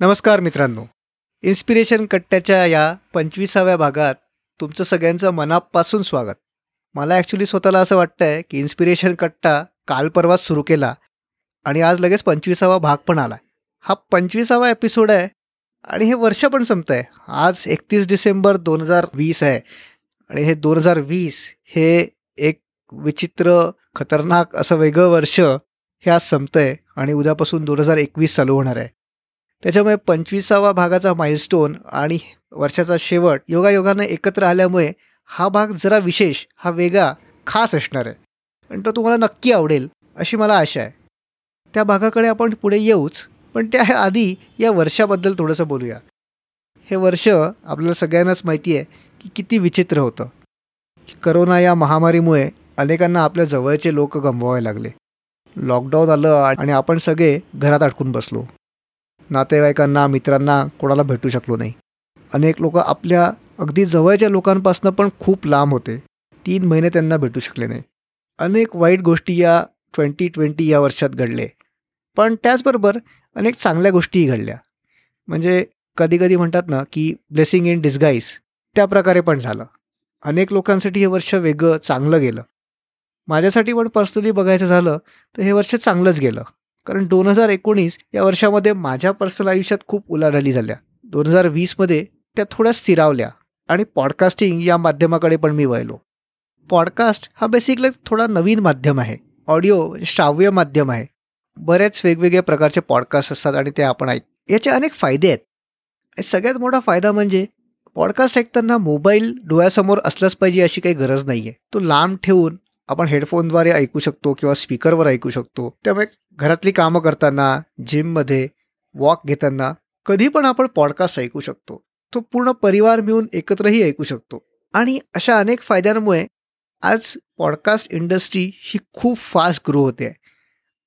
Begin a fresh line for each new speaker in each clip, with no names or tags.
नमस्कार मित्रांनो. इन्स्पिरेशन कट्ट्याच्या या पंचवीसाव्या भागात तुमचं सगळ्यांचं मनापासून स्वागत. मला ॲक्च्युली स्वतःला असं वाटतं आहे की इन्स्पिरेशन कट्टा काल परवाच सुरू केला आणि आज लगेच पंचवीसावा भाग पण आला हा पंचवीसावा एपिसोड आहे आणि हे वर्ष पण संपतं आहे आज एकतीस डिसेंबर दोन हजार वीस आहे आणि हे दोन हजार वीस हे एक विचित्र खतरनाक असं वेगळं वर्ष हे आज संपतं आहे आणि उद्यापासून दोन हजार एकवीस चालू होणार आहे. त्याच्यामुळे पंचवीसावा भागाचा माइलस्टोन आणि वर्षाचा शेवट योगायोगानं एकत्र आल्यामुळे हा भाग जरा विशेष हा वेगळा खास असणार आहे. आणि तो तुम्हाला नक्की आवडेल अशी मला आशा आहे. त्या भागाकडे आपण पुढे येऊच पण त्या आधी या वर्षाबद्दल थोडंसं बोलूया. हे वर्ष आपल्याला सगळ्यांनाच माहिती आहे की किती विचित्र होतं. करोना या महामारीमुळे अनेकांना आपल्या जवळचे लोक गमवावे लागले. लॉकडाऊन आलं आणि आपण सगळे घरात अडकून बसलो. नातेवाईकांना मित्रांना कोणाला भेटू शकलो नाही. अनेक लोक आपल्या अगदी जवळच्या लोकांपासून पण खूप लांब होते. तीन महिने त्यांना भेटू शकले नाही. अनेक वाईट गोष्टी या ट्वेंटी ट्वेंटी या वर्षात घडले. पण त्याचबरोबर अनेक चांगल्या गोष्टीही घडल्या. म्हणजे कधीकधी म्हणतात ना की ब्लेसिंग इन डिस्गाईज त्या प्रकारे पण झालं. अनेक लोकांसाठी हे वर्ष वेगळं चांगलं गेलं. माझ्यासाठी पण पर्सनली बघायचं झालं तर हे वर्ष चांगलंच गेलं. कारण दोन हजार एकोणीस या वर्षामध्ये माझ्या पर्सनल आयुष्यात खूप उलाढाली झाल्या. दोन हजार वीसमध्ये त्या थोड्या स्थिरावल्या आणि पॉडकास्टिंग या माध्यमाकडे पण मी वळलो. पॉडकास्ट हा बेसिकली थोडा नवीन माध्यम आहे. ऑडिओ म्हणजे श्राव्य माध्यम आहे. बऱ्याच वेगवेगळ्या प्रकारचे पॉडकास्ट असतात आणि ते आपण ऐक याचे अनेक फायदे आहेत. सगळ्यात मोठा फायदा म्हणजे पॉडकास्ट ऐकताना मोबाईल डोळ्यासमोर असलाच पाहिजे अशी काही गरज नाही आहे तो लांब ठेवून आपण हेडफोनद्वारे ऐकू शकतो किंवा स्पीकरवर ऐकू शकतो. त्यामुळे घरातली कामं करताना जिममध्ये वॉक घेताना कधी पण आपण पॉडकास्ट ऐकू शकतो. तो पूर्ण परिवार मिळून एकत्रही ऐकू शकतो. आणि अशा अनेक फायद्यांमुळे आज पॉडकास्ट इंडस्ट्री ही खूप फास्ट ग्रो होते. आहे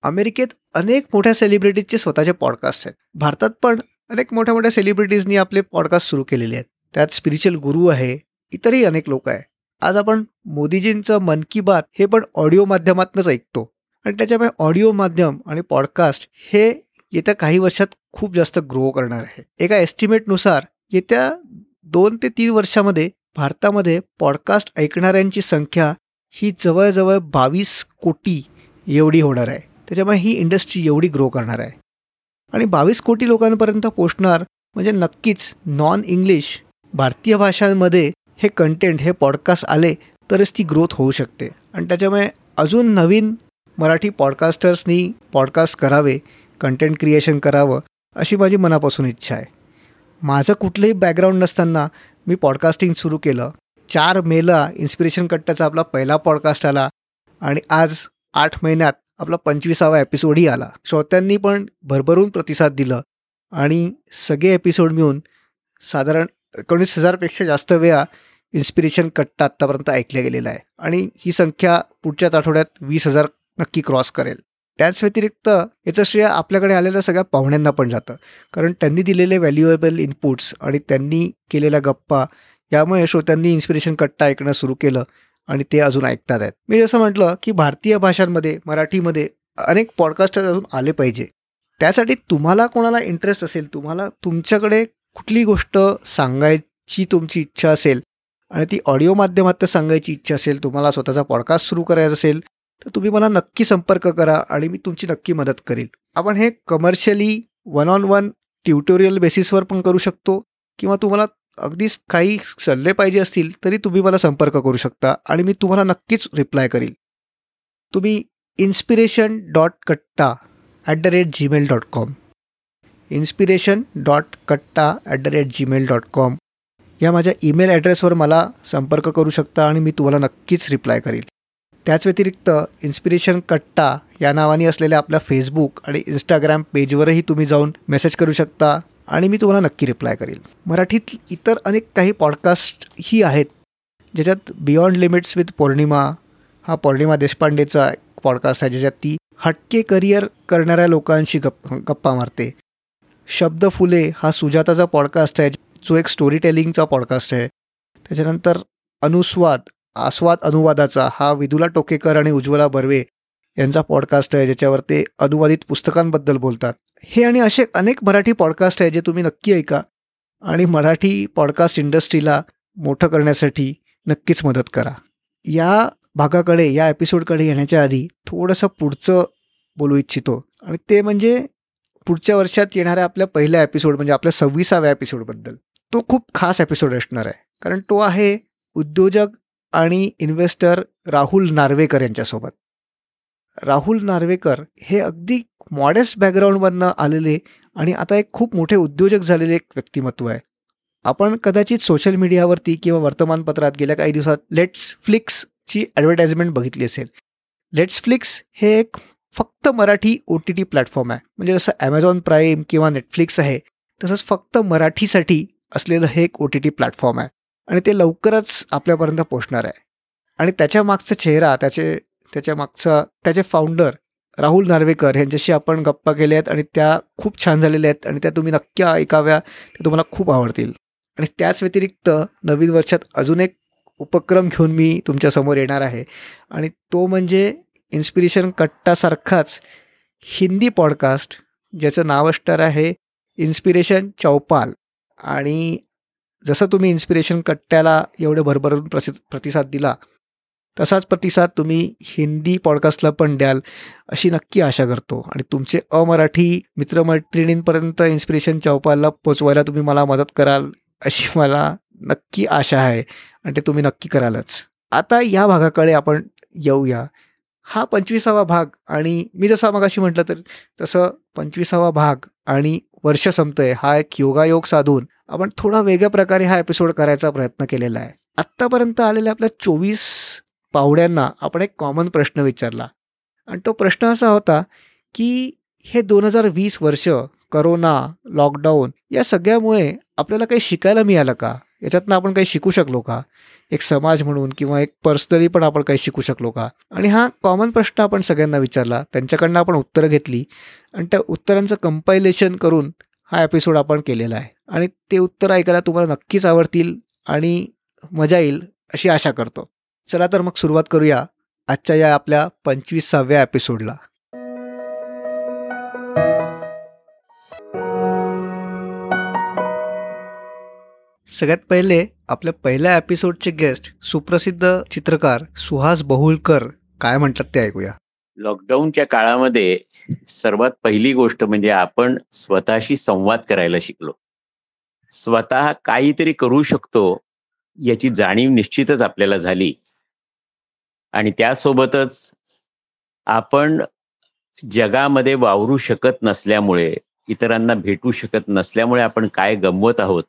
अमेरिकेत अनेक मोठ्या सेलिब्रिटीजचे स्वतःचे पॉडकास्ट आहेत. भारतात पण अनेक मोठ्या मोठ्या सेलिब्रिटीजनी आपले पॉडकास्ट सुरू केलेले आहेत. त्यात स्पिरिच्युअल गुरु आहे इतरही अनेक लोक आहे आज आपण मोदीजींचं मन की बात हे पण ऑडिओ माध्यमातूनच ऐकतो. आणि त्याच्यामुळे ऑडिओ माध्यम आणि पॉडकास्ट हे येत्या काही वर्षात खूप जास्त ग्रो करणार आहे. एका एस्टिमेटनुसार येत्या दोन ते तीन वर्षामध्ये भारतामध्ये पॉडकास्ट ऐकणाऱ्यांची संख्या ही जवळजवळ बावीस कोटी एवढी होणार आहे. त्याच्यामुळे ही इंडस्ट्री एवढी ग्रो करणार आहे. आणि बावीस कोटी लोकांपर्यंत पोचणार म्हणजे नक्कीच नॉन इंग्लिश भारतीय भाषांमध्ये हे कंटेंट हे पॉडकास्ट आले तरच ती ग्रोथ होऊ शकते. आणि त्याच्यामुळे अजून नवीन मराठी पॉडकास्टर्सनी पॉडकास्ट करावे कंटेंट क्रिएशन करावं अशी माझी मनापासून इच्छा आहे. माझं कुठलंही बॅकग्राऊंड नसताना मी पॉडकास्टिंग सुरू केलं. चार मेला इन्स्पिरेशन कट्ट्याचा आपला पहिला पॉडकास्ट आला आणि आज आठ महिन्यात आपला पंचवीसावा एपिसोडही आला. श्रोत्यांनी पण भरभरून प्रतिसाद दिलं आणि सगळे एपिसोड मिळून साधारण एकोणीस हजारपेक्षा जास्त वेळा इन्स्पिरेशन कट्टा आत्तापर्यंत ऐकल्या गेलेला आहे. आणि ही संख्या पुढच्याच आठवड्यात वीस हजार नक्की क्रॉस करेल. त्याच व्यतिरिक्त याचं श्रेय आपल्याकडे आलेल्या सगळ्या पाहुण्यांना पण जातं. कारण त्यांनी दिलेले व्हॅल्युएबल इनपुट्स आणि त्यांनी केलेल्या गप्पा यामुळे श्रोत्यांनी इन्स्पिरेशन कट्टा ऐकणं सुरू केलं आणि ते अजून ऐकतात आहेत. मी जसं म्हटलं की भारतीय भाषांमध्ये मराठीमध्ये अनेक पॉडकास्ट अजून आले पाहिजे. त्यासाठी तुम्हाला कोणाला इंटरेस्ट असेल तुम्हाला तुमच्याकडे कुठली गोष्ट सांगायची तुमची इच्छा असेल आणि ती ऑडिओ माध्यमात सांगायची इच्छा असेल तुम्हाला स्वतःचा पॉडकास्ट सुरू करायचा असेल तर तुम्ही मला नक्की संपर्क करा आणि मी तुमची नक्की मदत करेल आपण हे commercially one on one tutorial बेसिसवर पण करू शकतो किंवा तुम्हाला अगदीच काही सल्ले पाहिजे असतील तरी तुम्ही मला संपर्क करू शकता आणि मी तुम्हाला नक्कीच रिप्लाय करील तुम्ही inspiration dot Katta at the rate Gmail dot com inspiration dot Katta at the rate Gmail dot com या माझ्या ईमेल ॲड्रेसवर मला संपर्क करू शकता आणि मी तुम्हाला नक्कीच रिप्लाय करील. त्याच व्यतिरिक्त इन्स्पिरेशन कट्टा या नावाने असलेल्या आपल्या फेसबुक आणि इंस्टाग्राम पेजवरही तुम्ही जाऊन मेसेज करू शकता आणि मी तुम्हाला नक्की रिप्लाय करेल. मराठीत इतर अनेक काही पॉडकास्टही आहेत ज्याच्यात बियॉन्ड लिमिट्स विथ पौर्णिमा हा पौर्णिमा देशपांडेचा पॉडकास्ट आहे ज्याच्यात ती हटके करिअर करणाऱ्या लोकांशी गप गप्पा मारते. शब्द फुले हा सुजाताचा पॉडकास्ट आहे जो एक स्टोरी टेलिंगचा पॉडकास्ट आहे. त्याच्यानंतर अनुस्वाद आस्वाद अनुवादाचा हा विदुला टोकेकर आणि उज्ज्वला बर्वे यांचा पॉडकास्ट आहे ज्याच्यावर ते अनुवादित पुस्तकांबद्दल बोलतात. हे आणि असे अनेक मराठी पॉडकास्ट आहे जे तुम्ही नक्की ऐका आणि मराठी पॉडकास्ट इंडस्ट्रीला मोठं करण्यासाठी नक्कीच मदत करा. या भागाकडे या एपिसोडकडे येण्याच्या आधी थोडंसं पुढचं बोलू इच्छितो. आणि ते म्हणजे पुढच्या वर्षात येणाऱ्या आपल्या पहिल्या एपिसोड म्हणजे आपल्या सव्वीसाव्या एपिसोडबद्दल तो खूप खास एपिसोड असणार आहे. कारण तो आहे उद्योजक आणि इन्व्हेस्टर राहुल नार्वेकर यांच्यासोबत. राहुल नार्वेकर हे अगदी मॉडेस्ट बॅकग्राऊंडमधनं आलेले आणि आता एक खूप मोठे उद्योजक झालेले एक व्यक्तिमत्व आहे. आपण कदाचित सोशल मीडियावरती किंवा वर्तमानपत्रात गेल्या काही दिवसात लेट्स फ्लिक्सची ॲडव्हर्टाइजमेंट बघितली असेल. लेट्स फ्लिक्स हे एक फक्त Marathi O T T platform आहे. म्हणजे जसं ॲमेझॉन प्राईम किंवा नेटफ्लिक्स आहे तसंच फक्त मराठीसाठी असलेलं हे एक ओ टी टी प्लॅटफॉर्म आहे. आणि ते लवकरच आपल्यापर्यंत पोचणार आहे. आणि त्याच्या मागचा चेहरा त्याचे त्याच्या मागचा त्याचे फाउंडर राहुल नार्वेकर यांच्याशी आपण गप्पा केल्या आहेत आणि त्या खूप छान झालेल्या आहेत आणि त्या तुम्ही नक्की ऐकाव्या त्या तुम्हाला खूप आवडतील. आणि त्याच व्यतिरिक्त नवीन वर्षात अजून एक उपक्रम घेऊन मी तुमच्यासमोर येणार आहे. आणि तो म्हणजे इन्स्पिरेशन कट्टासारखाच हिंदी पॉडकास्ट ज्याचं नाव असणार आहे इन्स्पिरेशन चौपाल. आणि जसं तुम्ही इन्स्पिरेशन कट्ट्याला एवढं भरभरून प्रसि प्रतिसाद दिला तसाच प्रतिसाद तुम्ही हिंदी पॉडकास्टला पण द्याल अशी नक्की आशा करतो. आणि तुमचे अमराठी मित्रमैत्रिणींपर्यंत इन्स्पिरेशन चौपालला पोचवायला तुम्ही मला मदत कराल अशी मला नक्की आशा आहे आणि ते तुम्ही नक्की करालच. आता या भागाकडे आपण येऊया. हा पंचवीसावा भाग आणि मी जसा मगाशी म्हटलं तर तसं पंचवीसावा भाग आणि वर्ष संपतंय. हा एक योगायोग साधून आपण थोडा वेगळ्या प्रकारे हा एपिसोड करायचा प्रयत्न केलेला आहे. आत्तापर्यंत आलेल्या आपल्या चोवीस पाहुड्यांना आपण एक कॉमन प्रश्न विचारला. आणि तो प्रश्न असा होता की हे दोन हजार वीस वर्ष करोना लॉकडाऊन या सगळ्यामुळे आपल्याला काही शिकायला मिळालं का? याच्यातनं आपण काही शिकू शकलो का? एक समाज म्हणून किंवा एक पर्सनली पण आपण काही शिकू शकलो का? आणि हा कॉमन प्रश्न आपण सगळ्यांना विचारला. त्यांच्याकडनं आपण उत्तरं घेतली. आणि त्या उत्तरांचं कंपायलेशन करून हा एपिसोड आपण केलेला आहे. आणि ते उत्तर ऐकायला तुम्हाला नक्कीच आवडतील आणि मजा येईल अशी आशा करतो. चला तर मग सुरुवात करूया आजच्या या आपल्या पंचवीसाव्या एपिसोडला सगळ्यात पहिले आपल्या पहिल्या एपिसोडचे गेस्ट सुप्रसिद्ध चित्रकार सुहास बहुलकर काय म्हणतात ते ऐकूया.
लॉकडाऊनच्या काळामध्ये सर्वात पहिली गोष्ट म्हणजे आपण स्वतःशी संवाद करायला शिकलो. स्वतः काहीतरी करू शकतो याची जाणीव निश्चितच आपल्याला झाली. आणि त्यासोबतच आपण जगामध्ये वावरू शकत नसल्यामुळे इतरांना भेटू शकत नसल्यामुळे आपण काय गमवत आहोत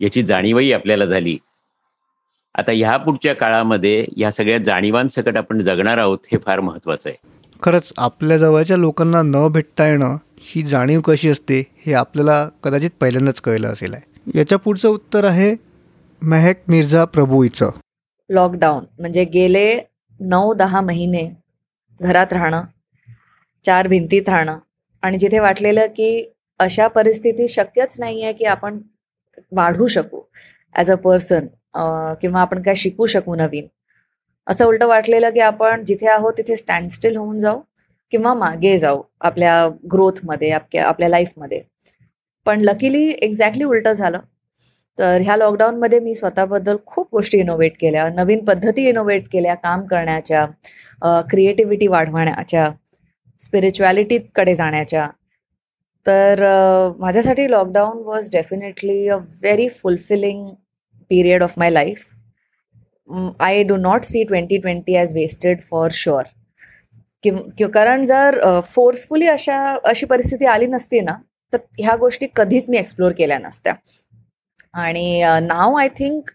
याची जाणीवही आपल्याला झाली. आता ह्या पुढच्या काळामध्ये या सगळ्या जाणीवांसकट आपण जगणार आहोत हे फार महत्वाचं आहे.
खरंच आपल्या जवळच्या लोकांना न भेटता येणं ही जाणीव कशी असते हे आपल्याला कदाचित पहिल्यांदाच कळलं असेल आहे. याच्या पुढचं उत्तर आहे मेहक मिर्झा प्रभूचं
लॉकडाऊन म्हणजे गेले नऊ दहा महिने घरात राहणं चार भिंतीत राहणं आणि जिथे वाटलेलं की अशा परिस्थिती शक्यच नाही आहे की आपण वाढू शकू ॲज अ पर्सन किंवा आपण काय शिकू शकू नवीन. असं उलटं वाटलेलं की आपण जिथे आहोत तिथे स्टँडस्टिल होऊन जाऊ किंवा मागे जाऊ आपल्या ग्रोथमध्ये आपल्या आपल्या लाईफमध्ये पण लकीली एक्झॅक्टली उलटं झालं. तर ह्या लॉकडाऊनमध्ये मी स्वतःबद्दल खूप गोष्टी इनोव्हेट केल्या. नवीन पद्धती इनोव्हेट केल्या काम करण्याच्या क्रिएटिव्हिटी वाढवण्याच्या स्पिरिच्युॲलिटीकडे जाण्याच्या. तर माझ्यासाठी lockdown was definitely a very fulfilling period of my life I do not see twenty twenty as wasted for sure कि कारण जर फोर्सफुली अशा अशी परिस्थिती आली नसती ना तर ह्या गोष्टी कधीच मी एक्सप्लोर केल्या नसत्या. आणि now I think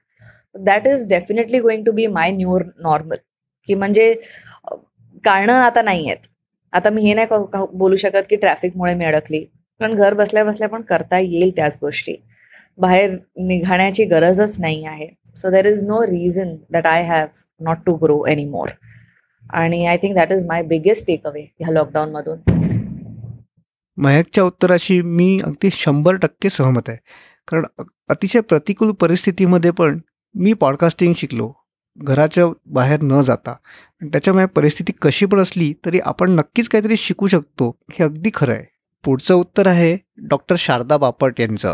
that is definitely going to be my new normal की म्हणजे कारणं आता नाही आहेत आता मी हे नाही बोलू शकत की ट्रॅफिकमुळे मी अडकली. कारण घर बसल्या बसल्या पण करता येईल त्याच गोष्टी. बाहेर निघाण्याची गरजच नाही आहे. So there is no reason that I have not to grow any more आणि I think that is my biggest takeaway ह्या लॉकडाऊनमधून
मयकच्या उत्तराशी मी अगदी शंभर टक्के सहमत आहे. कारण अतिशय प्रतिकूल परिस्थितीमध्ये पण मी पॉडकास्टिंग शिकलो. घराच्या बाहेर न जाता. त्याच्यामुळे परिस्थिती कशी पण असली तरी आपण नक्कीच काहीतरी शिकू शकतो हे अगदी खरं आहे. पुढचं उत्तर आहे डॉक्टर शारदा बापट यांचं.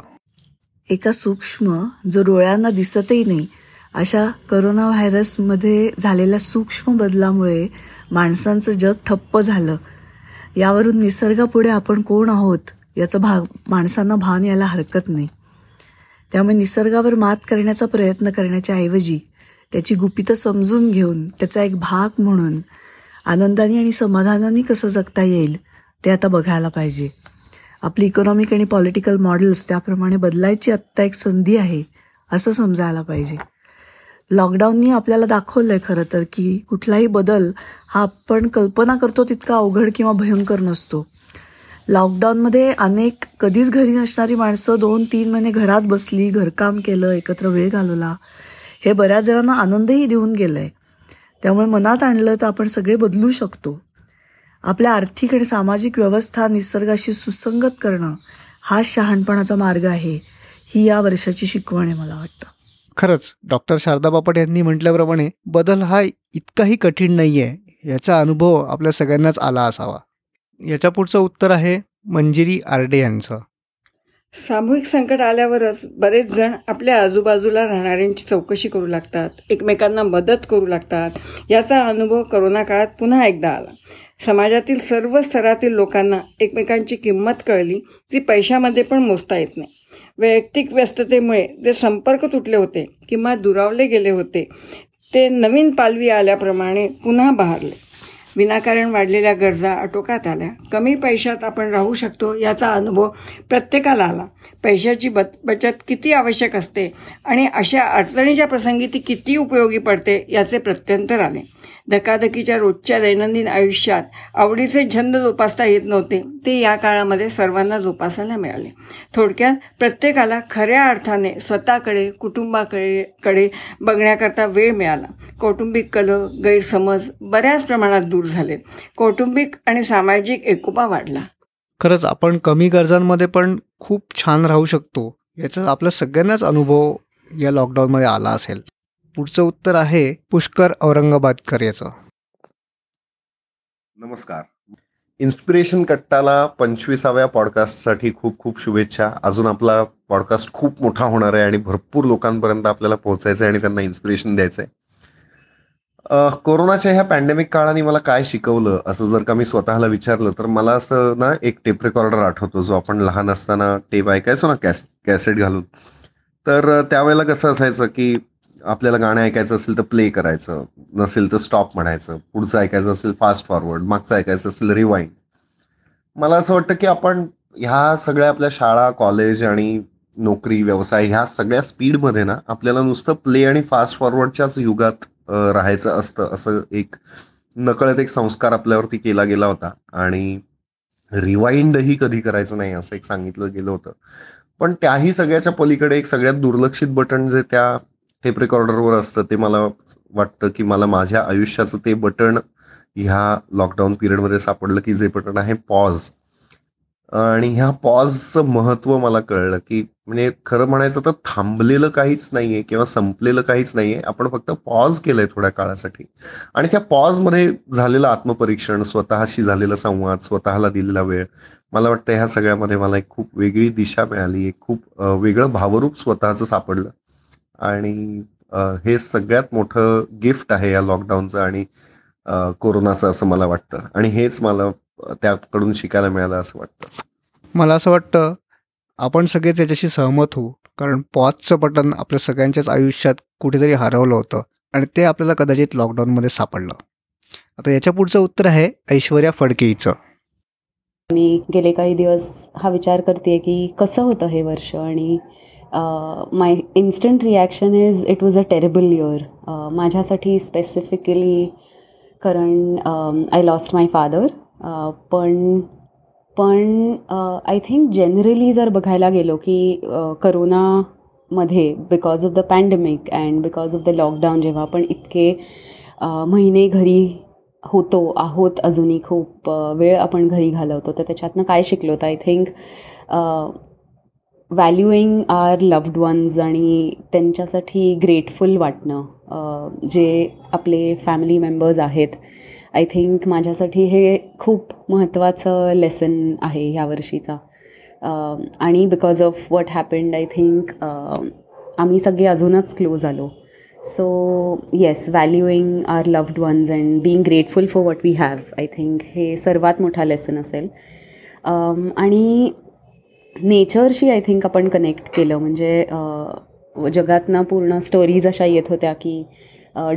एका सूक्ष्म जो डोळ्यांना दिसतही नाही अशा करोना व्हायरसमध्ये झालेल्या सूक्ष्म बदलामुळे माणसांचं जग ठप्प झालं. यावरून निसर्गापुढे आपण कोण आहोत याचं भाग माणसांना भान यायला हरकत नाही. त्यामुळे निसर्गावर मात करण्याचा प्रयत्न करण्याच्या ऐवजी त्याची गुपितं समजून घेऊन त्याचा एक भाग म्हणून आनंदाने आणि समाधानाने कसं जगता येईल ते आता बघायला पाहिजे. आपली इकॉनॉमिक आणि पॉलिटिकल मॉडेल्स त्याप्रमाणे बदलायची आत्ता एक संधी आहे असं समजायला पाहिजे. लॉकडाऊननी आपल्याला दाखवलं आहे खरं तर की कुठलाही बदल हा आपण कल्पना करतो तितका अवघड किंवा भयंकर नसतो. लॉकडाऊनमध्ये अनेक कधीच घरी नसणारी माणसं दोन तीन महिने घरात बसली घरकाम केलं एकत्र वेळ घालवला हे बऱ्याच जणांना आनंदही देऊन गेलं आहे त्यामुळे मनात आणलं तर आपण सगळे बदलू शकतो. आपल्या आर्थिक आणि सामाजिक व्यवस्था निसर्गाशी सुसंगत करणं हा शहाणपणाचा मार्ग आहे ही या वर्षाची शिकवण आहे मला वाटतं.
खरंच डॉक्टर शारदा बापट यांनी म्हटल्याप्रमाणे बदल हा इतकाही कठीण नाही आहे याचा अनुभव आपल्या सगळ्यांनाच आला असावा. याच्या पुढचं उत्तर आहे मंजिरी आर्डे यांचं.
सामूहिक संकट आल्यावरच बरेच जण आपल्या आजूबाजूला राहणाऱ्यांची चौकशी करू लागतात एकमेकांना मदत करू लागतात. याचा अनुभव करोना काळात पुन्हा एकदा आला. समाजातील सर्व स्तरातील लोकांना एकमेकांची किंमत कळली ती पैशामध्ये पण मोजता येत नाही. वैयक्तिक व्यस्ततेमुळे जे संपर्क तुटले होते किंवा दुरावले गेले होते ते नवीन पालवी आल्याप्रमाणे पुन्हा बहारले. विनाकारण वाढलेल्या गरजा आटोक्यात आल्या. कमी पैशात आपण राहू शकतो याचा अनुभव प्रत्येकाला आला. पैशाची बत बचत किती आवश्यक असते आणि अशा अडचणीच्या प्रसंगी ती किती उपयोगी पडते याचे प्रत्यंतर आले. धकाधकीच्या रोजच्या दैनंदिन आयुष्यात आवडीचे छंद जोपासता येत नव्हते. ते या काळामध्ये सर्वांना जोपासायला मिळाले. थोडक्यात प्रत्येकाला खऱ्या अर्थाने स्वतःकडे कुटुंबाकडे कडे बघण्याकरता वेळ मिळाला. कौटुंबिक कल गैरसमज बऱ्याच प्रमाणात दूर झाले. कौटुंबिक आणि सामाजिक एकोपा वाढला.
खरंच आपण कमी गरजांमध्ये पण खूप छान राहू शकतो. याचा आपल्या सगळ्यांनाच अनुभव या लॉकडाऊनमध्ये आला असेल. पुढचं उत्तर आहे पुष्कर औरंगाबादकर याचं.
नमस्कार. इन्स्पिरेशन कट्टाला पंचवीसाव्या पॉडकास्टसाठी खूप खूप शुभेच्छा. अजून आपला पॉडकास्ट खूप मोठा होणार आहे आणि भरपूर लोकांपर्यंत आपल्याला पोहोचायचं आहे आणि त्यांना इन्स्पिरेशन द्यायचं आहे कोरोनाच्या ह्या पॅन्डेमिक काळाने मला काय शिकवलं असं जर का मी स्वतःला विचारलं तर मला असं ना एक टेप रेकॉर्डर आठवतो जो आपण लहान असताना टेप ऐकायचो ना कॅस कॅसेट घालून. तर त्यावेळेला कसं असायचं की आपल्याला गाणं ऐकायचं असेल तर प्ले करायचं. नसेल तर स्टॉप म्हणायचं. पुढचं ऐकायचं असेल फास्ट फॉरवर्ड मागचं ऐकायचं असेल रिवाइंड मला असं वाटतं की आपण ह्या सगळ्या आपल्या शाळा कॉलेज आणि नोकरी व्यवसाय ह्या सगळ्या स्पीडमध्ये ना आपल्याला नुसतं प्ले आणि फास्ट फॉरवर्डच्याच युगात राहायचं असतं. असं एक नकळत एक संस्कार आपल्यावरती केला गेला होता. आणि रिवाइंडही कधी करायचं नाही असं एक सांगितलं गेलं होतं. पण त्याही सगळ्याच्या पलीकडे एक सगळ्यात दुर्लक्षित बटन जे त्या टेप रेकॉर्डरवर असतं ते मला वाटतं की मला माझ्या आयुष्याचं ते बटन ह्या लॉकडाऊन पिरियडमध्ये सापडलं की जे बटन आहे पॉज आणि ह्या पॉजचं महत्त्व मला कळलं की म्हणजे खरं म्हणायचं तर थांबलेलं काहीच नाही आहे किंवा संपलेलं काहीच नाही आहे आपण फक्त पॉज केलंय थोड्या काळासाठी. आणि त्या पॉजमध्ये झालेलं आत्मपरीक्षण स्वतःशी झालेला संवाद स्वतःला दिलेला वेळ मला वाटतं ह्या सगळ्यामध्ये मला एक खूप वेगळी दिशा मिळाली एक खूप वेगळं भावरूप स्वतःचं सापडलं. आणि हे सगळ्यात मोठं गिफ्ट आहे या लॉकडाऊनचं आणि कोरोनाचं असं मला वाटतं. आणि हेच मला त्याकडून शिकायला मिळालं असं वाटतं.
मला असं वाटतं आपण सगळे त्याच्याशी सहमत होऊ. कारण पॉजचं बटन आपल्या सगळ्यांच्याच आयुष्यात कुठेतरी हरवलं होतं. आणि ते आपल्याला कदाचित लॉकडाऊनमध्ये सापडलं. आता याच्या पुढचं उत्तर आहे ऐश्वर्या फडके हिचं
मी गेले काही दिवस हा विचार करते की कसं होतं हे वर्ष आणि my instant reaction is it was a terrible year माझ्यासाठी स्पेसिफिकली कारण आय लॉस्ट माय फादर पण पण आय थिंक जनरली जर बघायला गेलो की करोनामध्ये because of the pandemic and because of the lockdown जेव्हा आपण इतके महिने घरी होतो आहोत अजूनही खूप वेळ आपण घरी घालवतो तर त्याच्यातनं काय शिकलो तर I think valuing our loved ones आणि त्यांच्यासाठी ग्रेटफुल वाटणं जे आपले फॅमिली मेंबर्स आहेत. आय थिंक माझ्यासाठी हे खूप महत्त्वाचं लेसन आहे ह्या वर्षीचा. आणि because of what happened I think आम्ही सगळे अजूनच क्लोज आलो. So yes valuing our loved ones and being grateful for what we have I think हे सर्वात मोठा लेसन असेल. आणि नेचरशी आय थिंक आपण कनेक्ट केलं. म्हणजे जगातनं पूर्ण स्टोरीज अशा येत होत्या की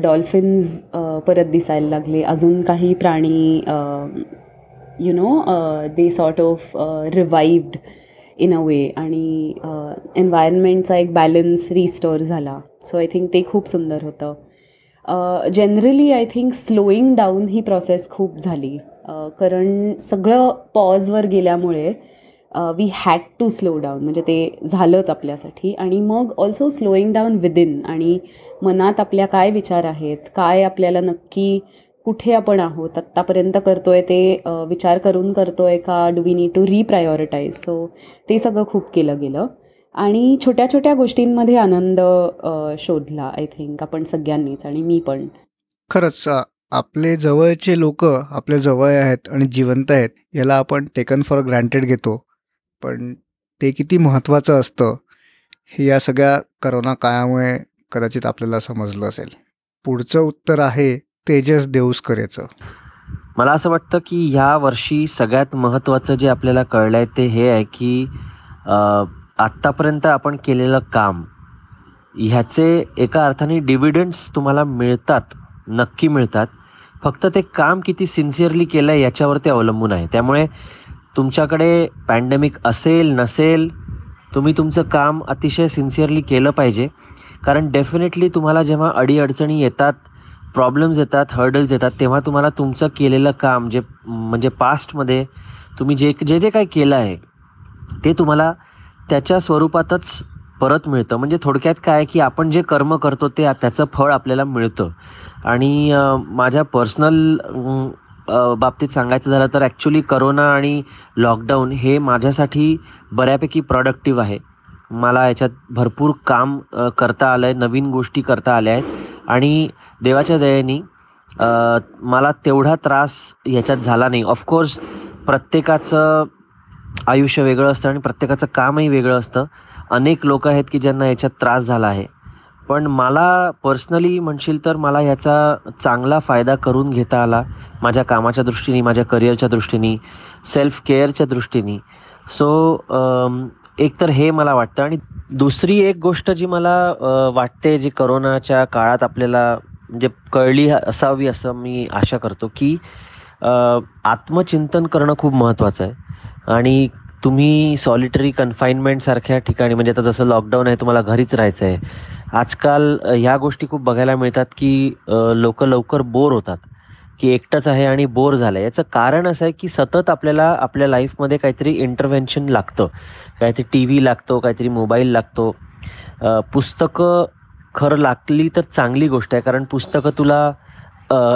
डॉल्फिन्स परत दिसायला लागले. अजून काही प्राणी you know they sort of revived in a way आणि एन्व्हायरमेंटचा एक बॅलन्स रिस्टोअर झाला. सो आय थिंक ते खूप सुंदर होतं. Generally I think slowing down he process खूप झाली. कारण सगळं पॉजवर गेल्यामुळे we had to slow down म्हणजे ते झालंच आपल्यासाठी. आणि मग ऑल्सो स्लोईंग डाऊन विदिन आणि मनात आपल्या काय विचार आहेत? काय आपल्याला नक्की कुठे आपण आहोत? आत्तापर्यंत करतो आहे ते विचार करून करतो आहे का? Do we need to reprioritize so ते सगळं खूप केलं गेलं. आणि छोट्या छोट्या गोष्टींमध्ये आनंद शोधला आय थिंक आपण सगळ्यांनीच आणि मी पण.
खरंच आपले जवळचे लोक आपल्या जवळ आहेत आणि जिवंत आहेत याला आपण टेकन फॉर ग्रँटेड घेतो. पण ते किती महत्त्वाचं असतं हे या सगळ्या करोना काळामुळे कदाचित आपल्याला समजलं असेल. पुढचं उत्तर आहे तेजस देऊसकरेचं.
मला असं वाटतं की ह्या वर्षी सगळ्यात महत्त्वाचं जे आपल्याला कळलं आहे ते हे आहे की आत्तापर्यंत आपण केलेलं काम ह्याचे एका अर्थाने डिव्हिडंड्स तुम्हाला मिळतात नक्की मिळतात. फक्त ते काम किती सिन्सिअरली केलं आहे याच्यावरती अवलंबून आहे. त्यामुळे तुमच्याकडे पॅन्डेमिक असेल नसेल तुम्ही तुमचं काम अतिशय सिन्सिअरली केलं पाहिजे. कारण डेफिनेटली तुम्हाला जेव्हा अडीअडचणी येतात प्रॉब्लेम्स येतात हर्डल्स येतात तेव्हा तुम्हाला तुमचं केलेलं काम जे म्हणजे पास्टमध्ये तुम्ही जे जे जे काही केलं आहे ते तुम्हाला त्याच्या स्वरूपातच परत मिळतं. म्हणजे थोडक्यात काय की आपण जे कर्म करतो ते त्याचं फळ आपल्याला मिळतं. आणि माझ्या पर्सनल बाबतीत सांगायचं झालं तर ॲक्च्युली करोना आणि लॉकडाऊन हे माझ्यासाठी बऱ्यापैकी प्रॉडक्टिव्ह आहे. मला याच्यात भरपूर काम करता आलं आहे नवीन गोष्टी करता आल्या आहेत. आणि देवाच्या दयेनी मला तेवढा त्रास ह्याच्यात झाला नाही. ऑफकोर्स प्रत्येकाचं आयुष्य वेगळं असतं आणि प्रत्येकाचं कामही वेगळं असतं. अनेक लोक आहेत की ज्यांना याच्यात त्रास झाला आहे. पण मला पर्सनली म्हणशील तर मला ह्याचा चांगला फायदा करून घेता आला. माझ्या कामाच्या दृष्टीने माझ्या करिअरच्या दृष्टीने सेल्फ केअरच्या दृष्टीने. सो एक तर हे मला वाटतं. आणि दुसरी एक गोष्ट जी मला वाटते जी करोनाच्या काळात आपल्याला म्हणजे कळली असावी असं मी आशा करतो की आत्मचिंतन करणं खूप महत्त्वाचं आहे. आणि तुम्ही सॉलिटरी कन्फाईनमेंटसारख्या ठिकाणी म्हणजे आता जसं लॉकडाऊन आहे तुम्हाला घरीच राहायचं आहे. आजकाल ह्या गोष्टी खूप बघायला मिळतात की लोक लवकर बोर होतात. की एकटंच आहे आणि बोर झालं आहे याचं कारण असं आहे की सतत आपल्याला आपल्या लाईफमध्ये काहीतरी इंटरव्हेन्शन लागतं. काहीतरी टी व्ही लागतो काहीतरी मोबाईल लागतो. पुस्तकं खरं लागली तर चांगली गोष्ट आहे. कारण पुस्तकं तुला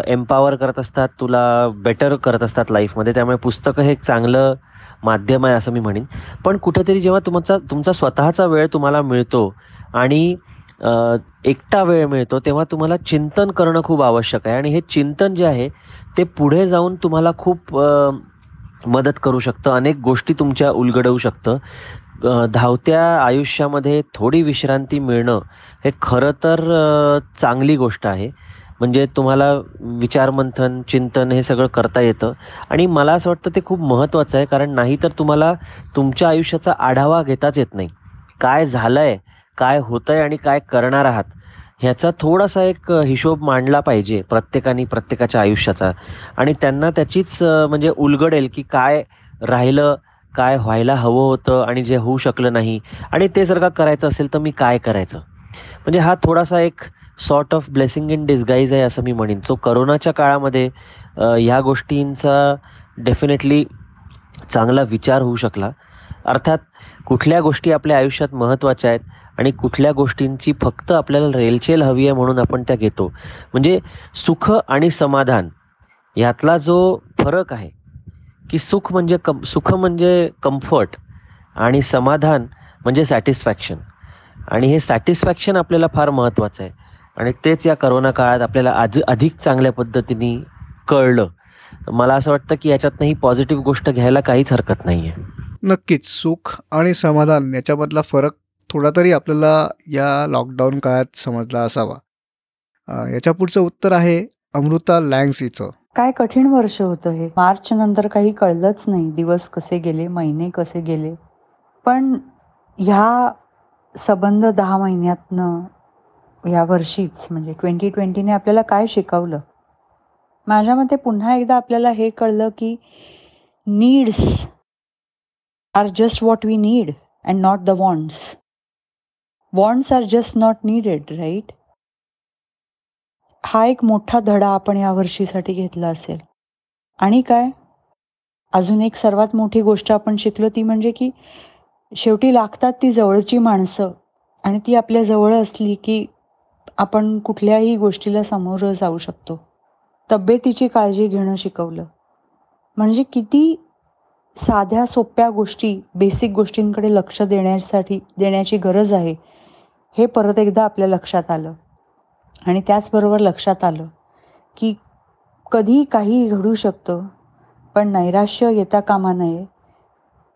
एम्पावर करत असतात तुला बेटर करत असतात लाईफमध्ये त्यामुळे पुस्तकं हे एक चांगलं माध्यम आहे असं मी म्हणेन. पण कुठेतरी जेव्हा तुमचा तुमचा स्वतःचा वेळ तुम्हाला मिळतो आणि एकटा वेळ मिळतो तेव्हा तुम्हाला चिंतन करणं खूप आवश्यक आहे. आणि हे चिंतन जे आहे ते पुढे जाऊन तुम्हाला खूप मदत करू शकतं. अनेक गोष्टी तुमच्या उलगडवू शकतं. धावत्या आयुष्यामध्ये थोडी विश्रांती मिळणं हे खरं तर चांगली गोष्ट आहे. म्हणजे तुम्हाला विचारमंथन चिंतन हे सगळं करता येतं. आणि मला असं वाटतं ते खूप महत्त्वाचं आहे कारण नाही तर तुम्हाला तुमच्या आयुष्याचा आढावा घेताच येत नाही. काय झालं आहे काय होतं आहे आणि काय करणार आहात ह्याचा थोडासा एक हिशोब मांडला पाहिजे प्रत्येकाने प्रत्येकाच्या आयुष्याचा. आणि त्यांना त्याचीच म्हणजे उलगडेल की काय राहिलं काय व्हायला हवं होतं आणि जे होऊ शकलं नाही. आणि ते जर का करायचं असेल तर मी काय करायचं? म्हणजे हा थोडासा एक sort of blessing in disguise आहे असं मी म्हणेन. सो करोनाच्या काळामध्ये ह्या गोष्टींचा डेफिनेटली चांगला विचार होऊ शकला. अर्थात कुठल्या गोष्टी आपल्या आयुष्यात महत्त्वाच्या आहेत आणि कुठल्या गोष्टींची फक्त आपल्याला रेलचेल हवी आहे म्हणून आपण त्या घेतो. म्हणजे सुख आणि समाधान ह्यातला जो फरक आहे की सुख म्हणजे कम सुख म्हणजे कम्फर्ट आणि समाधान म्हणजे सॅटिस्फॅक्शन आणि हे सॅटिस्फॅक्शन आपल्याला फार महत्त्वाचं आहे. आणि तेच या करोना काळात आपल्याला आज अधिक चांगल्या पद्धतीने कळलं. मला असं वाटतं की याच्यातनं ही पॉझिटिव्ह गोष्ट घ्यायला काहीच हरकत नाही आहे
नक्कीच. सुख आणि समाधान याच्यामधला फरक थोडा तरी आपल्याला या लॉकडाऊन काळात समजला असावा. याच्या पुढचं उत्तर आहे अमृता लँग्सीचं.
काय कठीण वर्ष होतं हे. मार्च नंतर काही कळलंच नाही दिवस कसे गेले महिने कसे गेले. पण ह्या सबंध दहा महिन्यातनं या वर्षीच म्हणजे ट्वेंटी ट्वेंटीने आपल्याला काय शिकवलं? माझ्या मते पुन्हा एकदा आपल्याला हे कळलं की needs are just what we need and not the wants wants are just not needed right हा एक मोठा धडा आपण या वर्षीसाठी घेतला असेल. आणि काय? अजून एक सर्वात मोठी गोष्ट आपण शिकलो ती म्हणजे की शेवटी लागतात ती जवळची माणसं आणि ती आपल्या जवळ असली की आपण कुठल्याही गोष्टीला सामोरं जाऊ शकतो. तब्येतीची काळजी घेणं शिकवलं. म्हणजे किती साध्या सोप्या गोष्टी बेसिक गोष्टींकडे लक्ष देण्यासाठी देण्याची गरज आहे हे परत एकदा आपल्या लक्षात आलं. आणि त्याचबरोबर लक्षात आलं की कधी काही घडू शकतं पण नैराश्य येता कामा नये.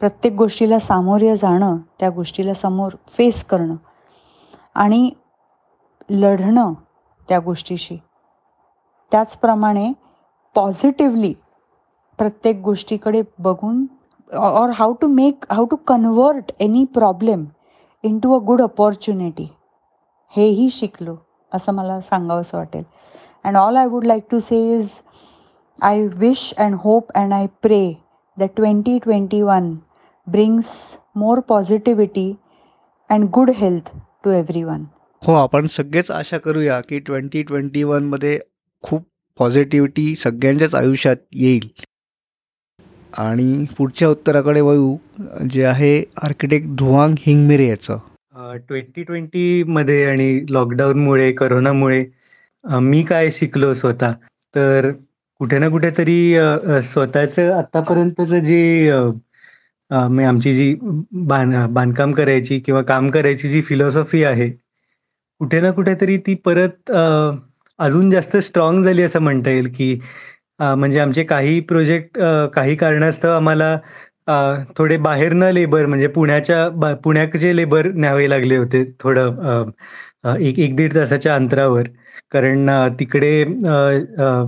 प्रत्येक गोष्टीला सामोर्य जाणं त्या गोष्टीला समोर फेस करणं. आणि लढणं त्या गोष्टीशी. त्याचप्रमाणे पॉझिटिव्हली प्रत्येक गोष्टीकडे बघून or how to make how to convert any problem into a good opportunity हेही शिकलो असं मला सांगावंसं वाटेल. And all I would like to say is I wish and hope and I pray that twenty twenty one brings more positivity and good health to everyone
हो आपण सगळेच आशा करूया की ट्वेंटी ट्वेंटी वनमध्ये खूप पॉझिटिव्हिटी सगळ्यांच्याच आयुष्यात येईल. आणि पुढच्या उत्तराकडे वळू जे आहे आर्किटेक्ट धुवांग हिंगमिरे याचं.
ट्वेंटी ट्वेंटीमध्ये आणि लॉकडाऊनमुळे करोनामुळे मी काय शिकलो स्वतः? तर कुठे ना कुठेतरी स्वतःचं आत्तापर्यंतचं जे आमची जी बांधकाम करायची किंवा काम करायची जी फिलॉसॉफी आहे कुठे ना कुठेतरी ती परत अ, अजून जास्त स्ट्रॉंग झाली असं म्हणता येईल की अ, म्हणजे आमचे काही प्रोजेक्ट काही कारणास्तव आम्हाला अ, थोडे बाहेरनं लेबर म्हणजे पुण्याच्या बा पुण्याचे लेबर न्यावे लागले होते थोडं अ, अ, एक एक दीड तासाच्या अंतरावर. कारण अ, तिकडे अ, अ,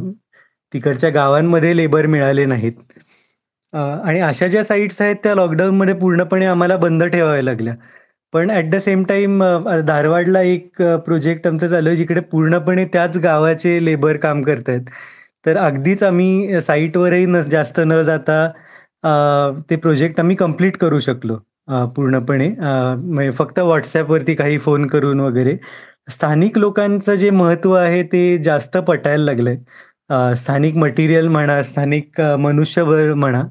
तिकडच्या गावांमध्ये लेबर मिळाले नाहीत. अ, आणि अशा ज्या साईट्स आहेत त्या लॉकडाऊनमध्ये पूर्णपणे आम्हाला बंद ठेवाव्या लागल्या. पण ऍट द सेम टाइम धारवाडला एक प्रोजेक्ट आमचं चालू आहे जिकडे पूर्णपणे त्याच गावाचे लेबर काम करतायत. तर अगदीच आम्ही साईटवरही न जास्त न जाता ते प्रोजेक्ट आम्ही कंप्लीट करू शकलो पूर्णपणे. म्हणजे फक्त व्हॉट्सॲपवरती काही फोन करून वगैरे. स्थानिक लोकांचं जे महत्त्व आहे ते जास्त पटायला लागलंय. स्थानिक मटेरियल म्हणा स्थानिक मनुष्यबळ म्हणा.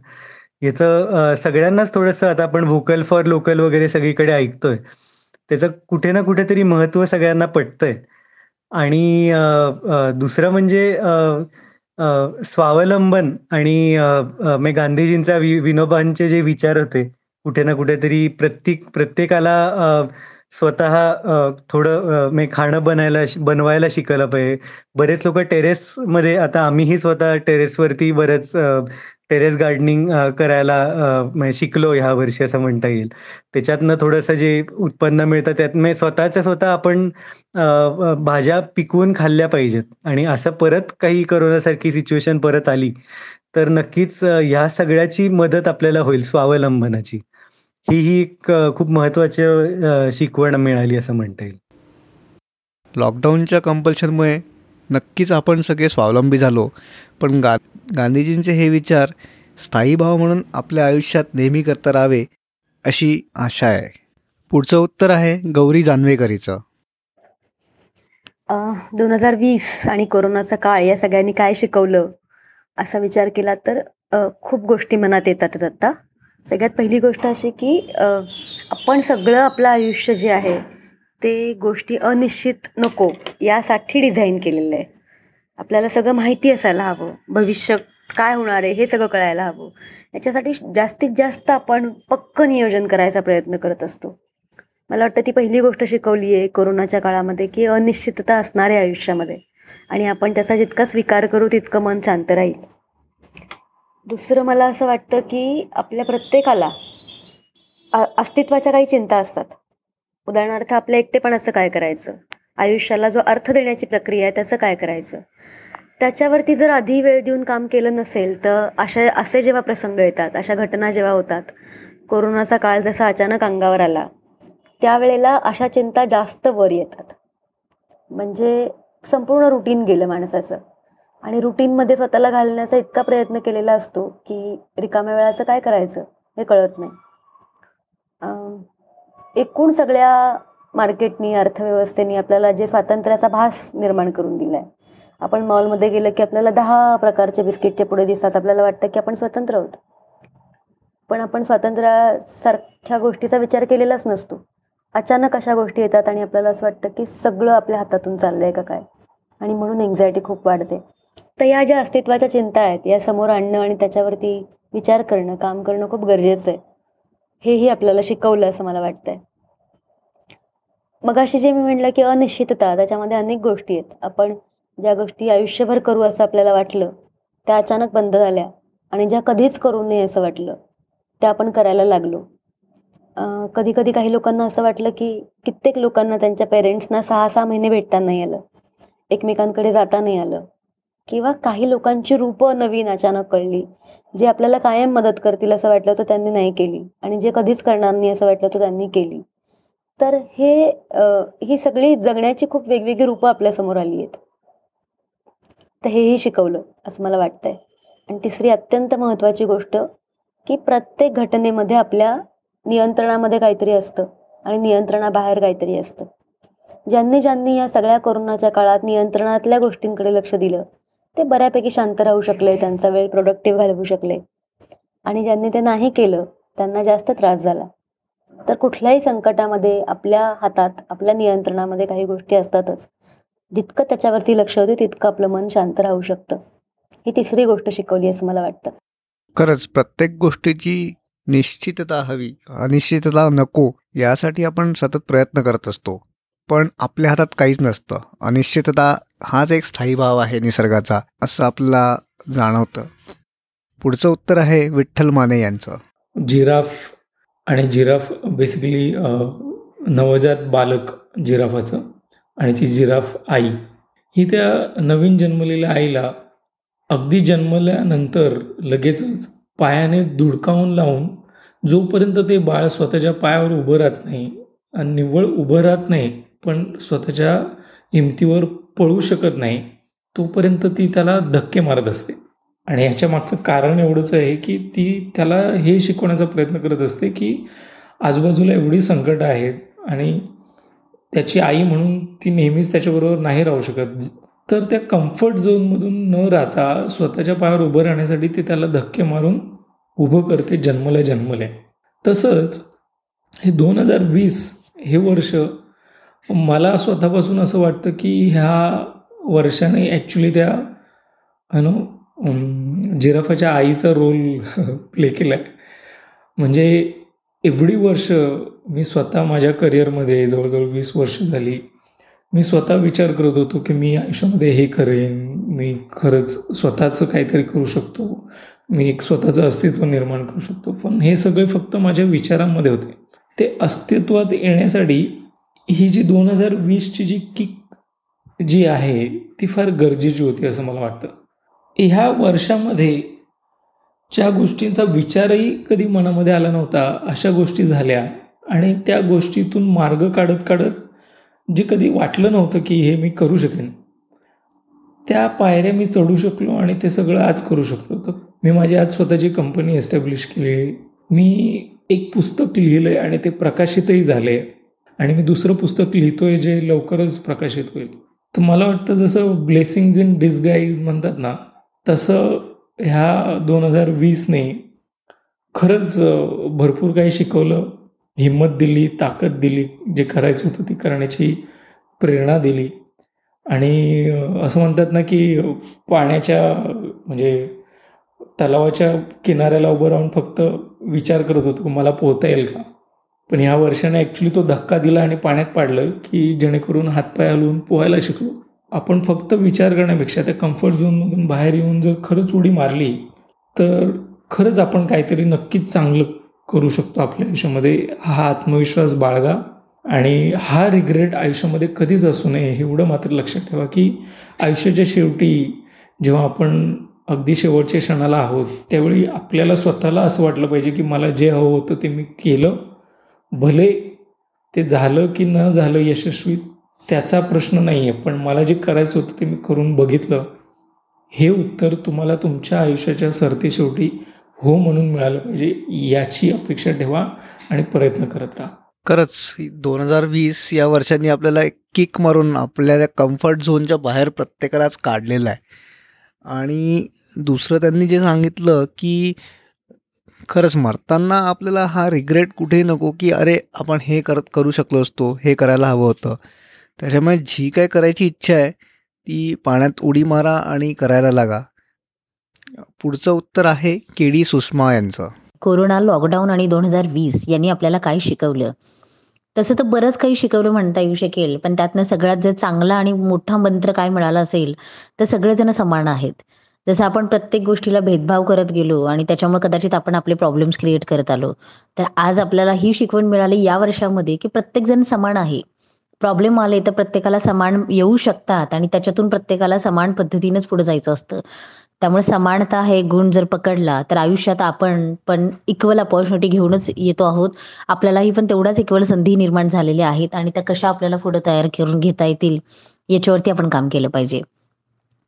याचं सगळ्यांनाच थोडंसं आता आपण व्होकल फॉर लोकल वगैरे सगळीकडे ऐकतोय. त्याचं कुठे ना कुठेतरी महत्त्व सगळ्यांना पटतंय. आणि दुसरं म्हणजे स्वावलंबन आणि म्हणजे गांधीजींचा वि विनोबांचे जे विचार होते कुठे ना कुठेतरी प्रत्येक प्रत्येकाला स्वतः थोडं मी म्हणजे खाणं बनायला बनवायला शिकायला पाहिजे. बरेच लोक टेरेसमध्ये आता आम्हीही स्वतः टेरेसवरती बरेच टेरेस गार्डनिंग करायला शिकलो ह्या वर्षी असं म्हणता येईल. त्याच्यातनं थोडंसं जे उत्पन्न मिळतं त्यात म्हणजे स्वतःच्या स्वतः आपण भाज्या पिकवून खाल्ल्या पाहिजेत. आणि असं परत काही करोनासारखी सिच्युएशन परत आली तर नक्कीच ह्या सगळ्याची मदत आपल्याला होईल स्वावलंबनाची. ही ही एक खूप महत्त्वाची अ, शिकवण मिळाली असं म्हणता येईल.
लॉकडाऊनच्या कंपल्शनमुळे नक्कीच आपण सगळे स्वावलंबी झालो पण गा गांधीजींचे हे विचार स्थायी भाव म्हणून आपल्या आयुष्यात नेहमी करता राहावे अशी आशा आहे. पुढचं उत्तर आहे गौरी जानवेकरीचं.
दोन हजार वीस आणि कोरोनाचा काळ या सगळ्यांनी काय शिकवलं असा विचार केला तर खूप गोष्टी मनात येतात आता. सगळ्यात पहिली गोष्ट अशी की आपण सगळं आपलं आयुष्य जे आहे ते गोष्टी अनिश्चित नको यासाठी डिझाईन केलेलं आहे. आपल्याला सगळं माहिती असायला हवं भविष्य काय होणार आहे हे सगळं कळायला हवं. याच्यासाठी जास्तीत जास्त आपण पक्क नियोजन करायचा प्रयत्न करत असतो. मला वाटतं ती पहिली गोष्ट शिकवली आहे कोरोनाच्या काळामध्ये की अनिश्चितता असणार आहे आयुष्यामध्ये. आणि आपण त्याचा जितका स्वीकार करू तितकं मन शांत राहील. दुसरं मला असं वाटतं की आपल्या प्रत्येकाला अ- अस्तित्वाच्या काही चिंता असतात. उदाहरणार्थ आपल्या एकटेपणाचं काय करायचं? आयुष्याला जो अर्थ देण्याची प्रक्रिया आहे त्याचं काय करायचं? त्याच्यावरती जर आधी वेळ देऊन काम केलं नसेल तर अशा असे जेव्हा प्रसंग येतात अशा घटना जेव्हा होतात कोरोनाचा काळ जसा अचानक अंगावर आला त्यावेळेला अशा चिंता जास्त वर येतात. म्हणजे संपूर्ण रुटीन गेलं माणसाचं. आणि रुटीनमध्ये स्वतःला घालण्याचा इतका प्रयत्न केलेला असतो की रिकाम्या वेळाचं काय करायचं हे कळत नाही. एकूण सगळ्या मार्केटनी अर्थव्यवस्थेने आपल्याला जे स्वातंत्र्याचा भास निर्माण करून दिला आहे आपण मॉलमध्ये गेलं की आपल्याला दहा प्रकारचे बिस्किटचे पुढे दिसतात. आपल्याला वाटतं की आपण स्वतंत्र आहोत. पण आपण स्वातंत्र्यासारख्या गोष्टीचा विचार केलेलाच नसतो. अचानक अशा गोष्टी येतात आणि आपल्याला असं वाटतं की सगळं आपल्या हातातून चाललं आहे का काय? आणि म्हणून एन्झायटी खूप वाढते. तर या ज्या अस्तित्वाच्या चिंता आहेत या समोर आणणं आणि त्याच्यावरती विचार करणं काम करणं खूप गरजेचं आहे. हेही आपल्याला शिकवलं असं मला वाटतंय. मग अशी जे मी म्हटलं की अनिश्चितता त्याच्यामध्ये अनेक गोष्टी आहेत. आपण ज्या गोष्टी आयुष्यभर करू असं आपल्याला वाटलं त्या अचानक बंद झाल्या आणि ज्या कधीच करू नये असं वाटलं त्या आपण करायला लागलो. कधी कधी काही लोकांना असं वाटलं की कित्येक लोकांना त्यांच्या पेरेंट्सना सहा सहा महिने भेटता नाही आलं. एकमेकांकडे जाता नाही आलं. किंवा काही लोकांची रूपं नवीन अचानक कळली जे आपल्याला कायम मदत करतील असं वाटलं होतं त्यांनी नाही केली आणि जे कधीच करणार नाही असं वाटलं होतं त्यांनी केली. तर हे ही सगळी जगण्याची खूप वेगवेगळी रूपं आपल्यासमोर आली आहेत. तर हेही शिकवलं असं मला वाटतंय. आणि तिसरी अत्यंत महत्त्वाची गोष्ट की प्रत्येक घटनेमध्ये आपल्या नियंत्रणामध्ये काहीतरी असतं आणि नियंत्रणाबाहेर काहीतरी असतं. ज्यांनी ज्यांनी या सगळ्या कोरोनाच्या काळात नियंत्रणातल्या गोष्टींकडे लक्ष दिलं ते बऱ्यापैकी शांत राहू शकले त्यांचा वेळ प्रोडक्टिव्ह घालवू शकले. आणि ज्यांनी ते नाही केलं त्यांना जास्त त्रास झाला. तर कुठल्याही संकटामध्ये आपल्या हातात आपल्या नियंत्रणामध्ये काही गोष्टी असतातच. जितकं त्याच्यावरती लक्ष होते तितकं आपलं मन शांत राहू शकतं. ही तिसरी गोष्ट शिकवली असं मला वाटतं.
खरंच प्रत्येक गोष्टीची निश्चितता हवी अनिश्चितता नको यासाठी आपण सतत प्रयत्न करत असतो. पण आपल्या हातात काहीच नसतं. अनिश्चितता हाच एक स्थायी भाव आहे निसर्गाचा असं आपला जाणवतं. पुढचं उत्तर आहे विठ्ठल माने यांचं.
जिराफ आणि जिराफ बेसिकली नवजात बालक जिराफाचं आणि ती जिराफ आई. ही त्या नवीन जन्मलेल्या आईला अगदी जन्मल्यानंतर लगेचच पायाने धुडकावून लावून जोपर्यंत ते बाळ स्वतःच्या पायावर उभं राहत नाही आणि निव्वळ उभं राहत नाही पण स्वतःच्या हिमतीवर पळू शकत नाही तोपर्यंत ती त्याला धक्के मारत असते. आणि ह्याच्या मागचं कारण एवढंच आहे की ती त्याला हे शिकवण्याचा प्रयत्न करत असते की आजूबाजूला एवढी संकटं आहेत आणि त्याची आई म्हणून ती नेहमीच त्याच्याबरोबर नाही राहू शकत. तर त्या कम्फर्ट झोनमधून न राहता स्वतःच्या पायावर उभं राहण्यासाठी ते त्याला धक्के मारून उभं करते जन्मले जन्मले. तसंच हे दोन हजार वीस हे वर्ष मला स्वतःपासून असं वाटतं की ह्या वर्षाने ॲक्च्युली त्या नो जिराफाच्या आईचा रोल प्ले केला आहे म्हणजे एवढी वर्ष मी स्वतः माझ्या करिअरमध्ये जवळजवळ वीस वर्ष झाली. मी स्वतः विचार करत होतो की मी आयुष्यामध्ये हे करेन. मी खरंच स्वतःचं काहीतरी करू शकतो. मी एक स्वतःचं अस्तित्व निर्माण करू शकतो. पण हे सगळे फक्त माझ्या विचारांमध्ये होते. ते अस्तित्वात येण्यासाठी ही जी दोन हजार वीसची जी किक जी आहे ती फार गरजेची होती असं मला वाटतं. ह्या वर्षामध्ये ज्या गोष्टींचा विचारही कधी मनामध्ये आला नव्हता अशा गोष्टी झाल्या. आणि त्या गोष्टीतून मार्ग काढत काढत जे कधी वाटलं नव्हतं की हे मी करू शकेन त्या पायऱ्या मी चढू शकलो आणि ते सगळं आज करू शकलो. तर मी माझी आज स्वतःची कंपनी एस्टॅब्लिश केली. मी एक पुस्तक लिहिलं आहे आणि ते प्रकाशितही झाले आणि मी दुसरं पुस्तक लिहितो आहे जे लवकरच प्रकाशित होईल. तर मला वाटतं जसं ब्लेसिंग्ज इन डिसगाईज म्हणतात ना तसं ह्या दोन हजार वीसने खरंच भरपूर काही शिकवलं. हिंमत दिली ताकद दिली जे करायचं होतं ती करण्याची प्रेरणा दिली. आणि असं म्हणतात ना की पाण्याच्या म्हणजे तलावाच्या किनाऱ्याला उभं राहून फक्त विचार करत होतो मला पोहता येईल का? पण ह्या वर्षाने ॲक्च्युली तो धक्का दिला आणि पाण्यात पाडलं की जेणेकरून हातपाय हलवून पोहायला शिकलो. आपण फक्त विचार करण्यापेक्षा त्या कम्फर्ट झोनमधून बाहेर येऊन जर खरंच उडी मारली तर खरंच आपण काहीतरी नक्कीच चांगलं करू शकतो आपल्या आयुष्यामध्ये. हा आत्मविश्वास बाळगा आणि हा रिग्रेट आयुष्यामध्ये कधीच असू नये एवढं मात्र लक्षात ठेवा की आयुष्याच्या शेवटी जेव्हा आपण अगदी शेवटच्या क्षणाला आहोत त्यावेळी आपल्याला स्वतःला असं वाटलं पाहिजे की मला जे हवं होतं ते मी केलं. भले ते झालं की न झालं यशस्वी त्याचा प्रश्न नाही आहे पण मला जे करायचं होतं ते मी करून बघितलं. हे उत्तर तुम्हाला तुमच्या आयुष्याच्या सरतेशेवटी हो म्हणून मिळालं पाहिजे याची अपेक्षा ठेवा आणि प्रयत्न करत राहा.
खरंच दोन हजार वीस या वर्षांनी आपल्याला एक किक मारून आपल्या कम्फर्ट झोनच्या बाहेर प्रत्येकालाच काढलेला आहे. आणि दुसरं त्यांनी जे सांगितलं की खरंच मरताना आपल्याला हा रिग्रेट कुठेही नको की अरे आपण हे करत करू शकलो असतो हे करायला हवं होतं. त्याच्यामुळे जी काय करायची इच्छा आहे ती पाण्यात उडी मारा आणि करायला लागा. पुढचं उत्तर आहे केडी सुषमा यांचं.
कोरोना लॉकडाऊन आणि दोन हजार वीस यांनी आपल्याला काय शिकवलं? तसं तर बरंच काही शिकवलं म्हणता येऊ शकेल पण त्यातनं सगळ्यात जर चांगला आणि मोठा मंत्र काय मिळाला असेल तर सगळेजण समान आहेत. जसं आपण प्रत्येक गोष्टीला भेदभाव करत गेलो आणि त्याच्यामुळे कदाचित आपण आपले प्रॉब्लेम्स क्रिएट करत आलो. तर आज आपल्याला ही शिकवण मिळाली या वर्षामध्ये की प्रत्येकजण समान आहे. प्रॉब्लेम आले तर प्रत्येकाला समान येऊ शकतात आणि त्याच्यातून प्रत्येकाला समान पद्धतीनेच पुढे जायचं असतं. त्यामुळे समानता हे गुण जर पकडला तर आयुष्यात आपण पण इक्वल अपॉर्च्युनिटी घेऊनच येतो आहोत. आपल्यालाही पण तेवढ्याच इक्वल संधी निर्माण झालेल्या आहेत आणि त्या कशा आपल्याला पुढे तयार करून घेता येतील याच्यावरती आपण काम केलं पाहिजे.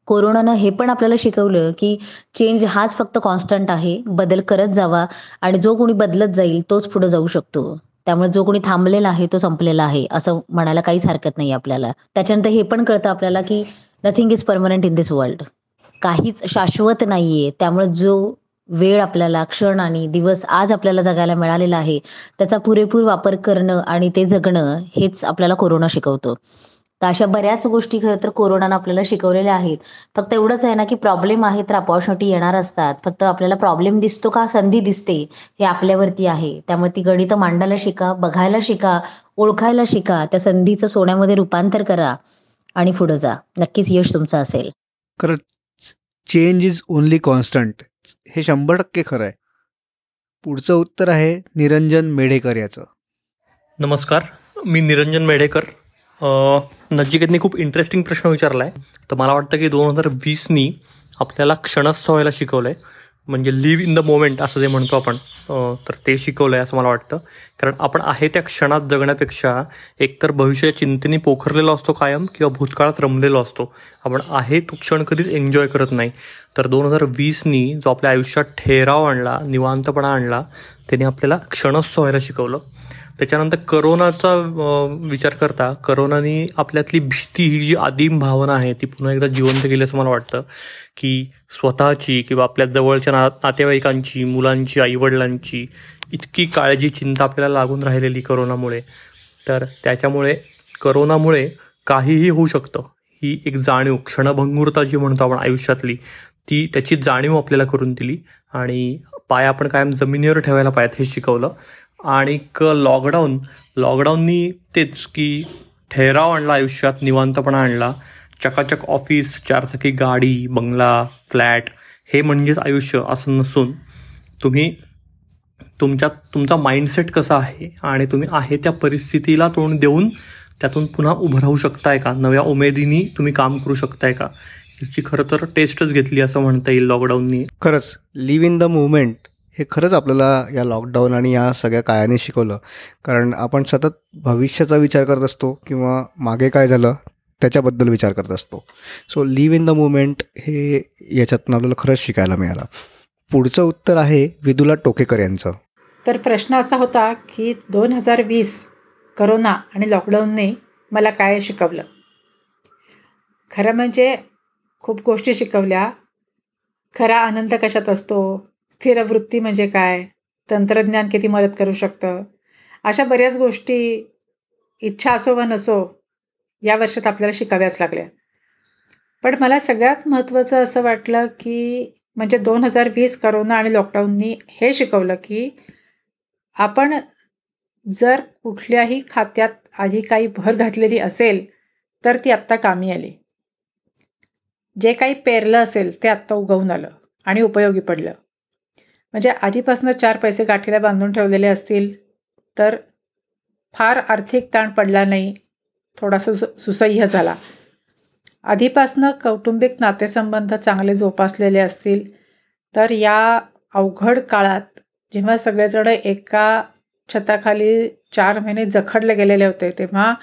कोरोनानं हे पण आपल्याला शिकवलं की चेंज हाच फक्त कॉन्स्टंट आहे. बदल करत जावा आणि जो कोणी बदलत जाईल तोच पुढे जाऊ शकतो. त्यामुळे जो कोणी थांबलेला आहे तो संपलेला आहे असं म्हणायला काहीच हरकत नाही आपल्याला. त्याच्यानंतर हे पण कळतं आपल्याला की nothing is permanent in this world काहीच शाश्वत नाहीये. त्यामुळे जो वेळ आपल्याला क्षण आणि दिवस आज आपल्याला जगायला मिळालेला आहे त्याचा पुरेपूर वापर करणं आणि ते जगणं हेच आपल्याला कोरोना शिकवतो. तर अशा बऱ्याच गोष्टी खरं तर कोरोनानं आपल्याला शिकवलेल्या आहेत. फक्त एवढंच आहे ना की प्रॉब्लेम आहे तर अपॉर्च्युनिटी येणार असतात. फक्त आपल्याला प्रॉब्लेम दिसतो का? संधी दिसते हे आपल्यावरती आहे. त्यामुळे ती गणितं मांडायला शिका बघायला शिका ओळखायला शिका त्या संधीचं सोन्यामध्ये रूपांतर करा आणि पुढं जा. नक्कीच यश तुमचं असेल.
खरं चेंज इज ओनली कॉन्स्टंट हे शंभर टक्के खरं आहे. पुढचं उत्तर आहे निरंजन मेढेकर याचं.
नमस्कार. मी निरंजन मेढेकर. नजिकेतनी खूप इंटरेस्टिंग प्रश्न विचारला आहे तर मला वाटतं की दोन हजार वीसनी आपल्याला क्षणस्थ व्हायला शिकवलं आहे म्हणजे लिव्ह इन द मोमेंट असं जे म्हणतो आपण. तर ते शिकवलं आहे असं मला वाटतं. कारण आपण आहे त्या क्षणात जगण्यापेक्षा एकतर भविष्याच्या चिंतेने पोखरलेला असतो कायम किंवा भूतकाळात रमलेलो असतो. आपण आहे तो क्षण कधीच एन्जॉय करत नाही. तर दोन हजार वीसनी जो आपल्या आयुष्यात ठेराव आणला निवांतपणा आणला त्याने आपल्याला क्षणस्थ व्हायला शिकवलं. त्याच्यानंतर करोनाचा विचार करता करोनाने आपल्यातली भीती ही जी आदिम भावना आहे ती पुन्हा एकदा जिवंत केली असं मला वाटतं की स्वतःची किंवा आपल्या जवळच्या ना नातेवाईकांची मुलांची आईवडिलांची इतकी काळजी चिंता आपल्याला लागून राहिलेली करोनामुळे. तर त्याच्यामुळे करोनामुळे काहीही होऊ शकतं. ही एक जाणीव क्षणभंगुरता जी म्हणतो आपण आयुष्यातली ती त्याची जाणीव आपल्याला करून दिली आणि पाय आपण कायम जमिनीवर ठेवायला पायात हे शिकवलं. आणि लॉकडाऊन लॉकडाऊननी तेच की ठेराव आणला आयुष्यात निवांतपणा आणला. चकाचक ऑफिस चारचाकी गाडी बंगला फ्लॅट हे म्हणजेच आयुष्य असं नसून तुम्ही तुमच्या तुमचा माइंडसेट कसा आहे आणि तुम्ही आहे त्या परिस्थितीला तोंड देऊन त्यातून पुन्हा उभं राहू शकताय का? नव्या उमेदीनी तुम्ही काम करू शकताय का? याची खरं तर टेस्टच घेतली असं म्हणता येईल लॉकडाऊननी
खरंच लिव्ह इन द मुवमेंट हे खरंच आपल्याला या लॉकडाऊन आणि या सगळ्या काळाने शिकवलं. कारण आपण सतत भविष्याचा विचार करत असतो किंवा मागे काय झालं त्याच्याबद्दल विचार करत असतो. So live in the moment हे याच्यातनं आपल्याला खरंच शिकायला मिळालं. पुढचं उत्तर आहे विदुला टोकेकर यांचं.
तर प्रश्न असा होता की दोन हजार वीस करोना आणि लॉकडाऊनने मला काय शिकवलं? खरं म्हणजे खूप गोष्टी शिकवल्या. खरा आनंद कशात असतो? स्थिरवृत्ती म्हणजे काय? तंत्रज्ञान किती मदत करू शकतं? अशा बऱ्याच गोष्टी इच्छा असो व नसो या वर्षात आपल्याला शिकाव्याच लागल्या. पण मला सगळ्यात महत्त्वाचं असं वाटलं की म्हणजे दोन हजार वीस करोना आणि लॉकडाऊननी हे शिकवलं की आपण जर कुठल्याही खात्यात आधी काही भर घातलेली असेल तर ती आत्ता कामी आली. जे काही पेरलं असेल ते आत्ता उगवून आलं आणि उपयोगी पडलं. म्हणजे आधीपासून चार पैसे गाठीला बांधून ठेवलेले असतील तर फार आर्थिक ताण पडला नाही. थोडासा सु सुसह्य झाला. आधीपासनं कौटुंबिक नातेसंबंध चांगले जोपासलेले असतील तर या अवघड काळात जेव्हा सगळेजण एका छताखाली चार महिने जखडले गेलेले होते तेव्हा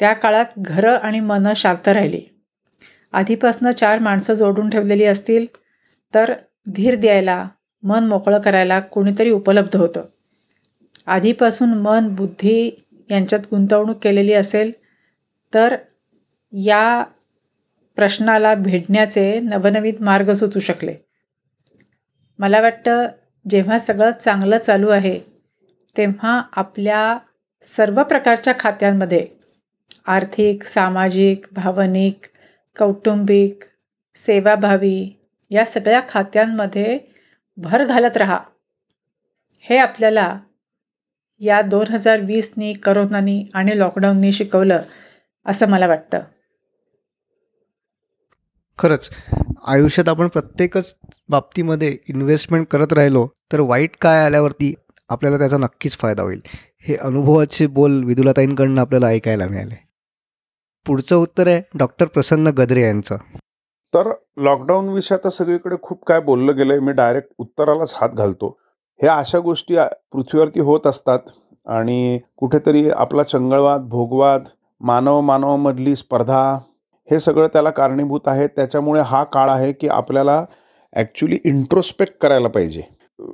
त्या काळात घरं आणि मनं शांत राहिली. आधीपासनं चार माणसं जोडून ठेवलेली असतील तर धीर द्यायला मन मोकळं करायला कोणीतरी उपलब्ध होतं. आधीपासून मन बुद्धी यांच्यात गुंतवणूक केलेली असेल तर या प्रश्नाला भेडण्याचे नवनवीन मार्ग सुचू शकले. मला वाटतं जेव्हा सगळं चांगलं चालू आहे तेव्हा आपल्या सर्व प्रकारच्या खात्यांमध्ये आर्थिक सामाजिक भावनिक कौटुंबिक सेवाभावी या सगळ्या खात्यांमध्ये भर घालत राहा. हे आपल्याला या दोन हजार वीसनी करोनानी आणि लॉकडाऊननी शिकवलं असं मला वाटतं.
खरंच आयुष्यात आपण प्रत्येकच बाबतीमध्ये इन्व्हेस्टमेंट करत राहिलो तर वाईट काय आल्यावरती आपल्याला त्याचा नक्कीच फायदा होईल. हे अनुभवाचे बोल विदुलाताईंकडनं आपल्याला ऐकायला मिळाले. पुढचं उत्तर आहे डॉक्टर प्रसन्न गदरे यांचं.
तर लॉकडाऊन विषय आता सगळीकडे खूप काय बोललं गेलं आहे मी डायरेक्ट उत्तरालाच हात घालतो. हे अशा गोष्टी पृथ्वीवरती होत असतात आणि कुठेतरी आपला चंगळवाद भोगवाद मानव मानवामधली स्पर्धा हे सगळं त्याला कारणीभूत आहे. त्याच्यामुळे हा काळ आहे की आपल्याला ॲक्च्युली इंट्रोस्पेक्ट करायला पाहिजे.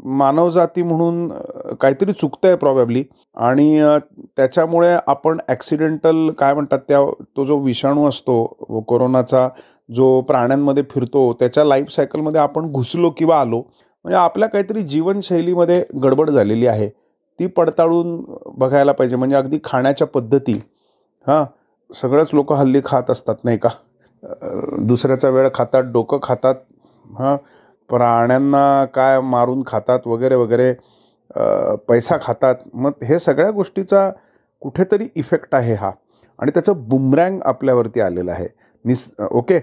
मानवजाती म्हणून काहीतरी चुकतं आहे प्रॉबॅबली आणि त्याच्यामुळे आपण ॲक्सिडेंटल काय म्हणतात त्या तो जो विषाणू असतो कोरोनाचा जो प्राण्यांमध्ये फिरतो त्याच्या लाईफ सायकलमध्ये आपण घुसलो किंवा आलो म्हणजे आपल्या काहीतरी जीवनशैलीमध्ये गडबड झालेली आहे. ती पडताळून बघायला पाहिजे. म्हणजे अगदी खाण्याच्या पद्धती. हां सगळंच लोक हल्ली खात असतात नाही का? दुसऱ्याचा वेळ खातात डोकं खातात हां प्राण्यांना काय मारून खातात वगैरे वगैरे पैसा खातात. मग हे सगळ्या गोष्टीचा कुठेतरी इफेक्ट आहे हा. आणि त्याचं बुमरँग आपल्यावरती आलेलं आहे. निस ओके.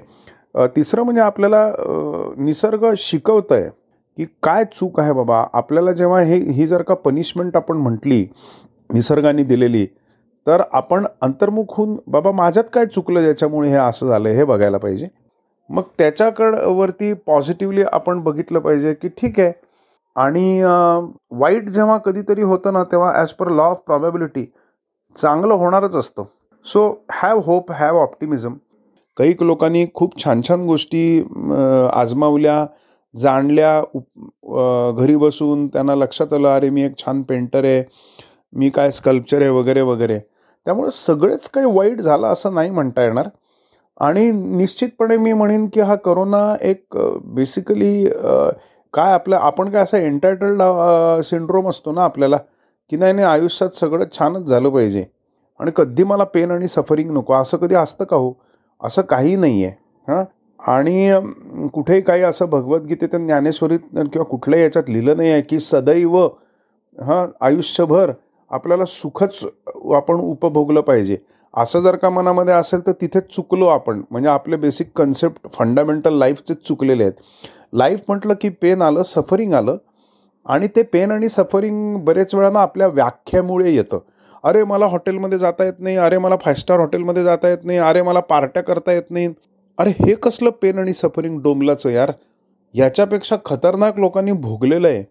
तिसरं म्हणजे आपल्याला निसर्ग शिकवतं आहे की काय चूक आहे बाबा? आपल्याला जेव्हा हे ही जर का पनिशमेंट आपण म्हटली निसर्गाने दिलेली तर आपण अंतर्मुख होऊन बाबा माझ्यात काय चुकलं ज्याच्यामुळे हे असं झालं हे बघायला पाहिजे. मग त्याच्याकडवरती पॉझिटिव्हली आपण बघितलं पाहिजे की ठीक आहे. आणि वाईट जेव्हा कधीतरी होतं ना तेव्हा as per law of probability चांगलं होणारच असतं. So have hope have optimism कैक लोकांनी खूप छान छान गोष्टी आजमावल्या जाणल्या. उप घरी बसून त्यांना लक्षात आलं अरे मी एक छान पेंटर आहे. मी काय स्कल्पचर आहे वगैरे वगैरे. त्यामुळे सगळेच काही वाईट झालं असं नाही म्हणता येणार. आणि निश्चितपणे मी म्हणेन की हा करोना एक बेसिकली काय आपलं आपण काय असा एंटायटल्ड सिंड्रोम असतो ना आपल्याला की नाही नाही आयुष्यात सगळं छानच झालं पाहिजे. आणि कधी मला पेन आणि सफरिंग नको असं कधी असतं का हो? असं काही नाही आहे हां? आणि कुठेही काही असं भगवद्गीतेत ज्ञानेश्वरीत किंवा कुठल्याही याच्यात लिहिलं नाही आहे की सदैव हां आयुष्यभर आपल्याला सुखच आपण उपभोगलं पाहिजे. असं जर का मनामध्ये असेल तर तिथेच चुकलो आपण. म्हणजे आपले बेसिक कन्सेप्ट फंडामेंटल लाईफचेच चुकलेले आहेत. लाईफ म्हटलं की पेन आलं सफरिंग आलं. आणि ते पेन आणि सफरिंग बरेच वेळानं आपल्या व्याख्यामुळे येतं. अरे मला हॉटेलमध्ये जाता येत नाही अरे मला फाय स्टार हॉटेलमध्ये जाता येत नाही अरे मला पार्ट्या करता येत नाही. अरे हे कसलं पेन आणि सफरिंग डोंबलाचं यार. याच्यापेक्षा खतरनाक लोकांनी भोगलेलं आहे.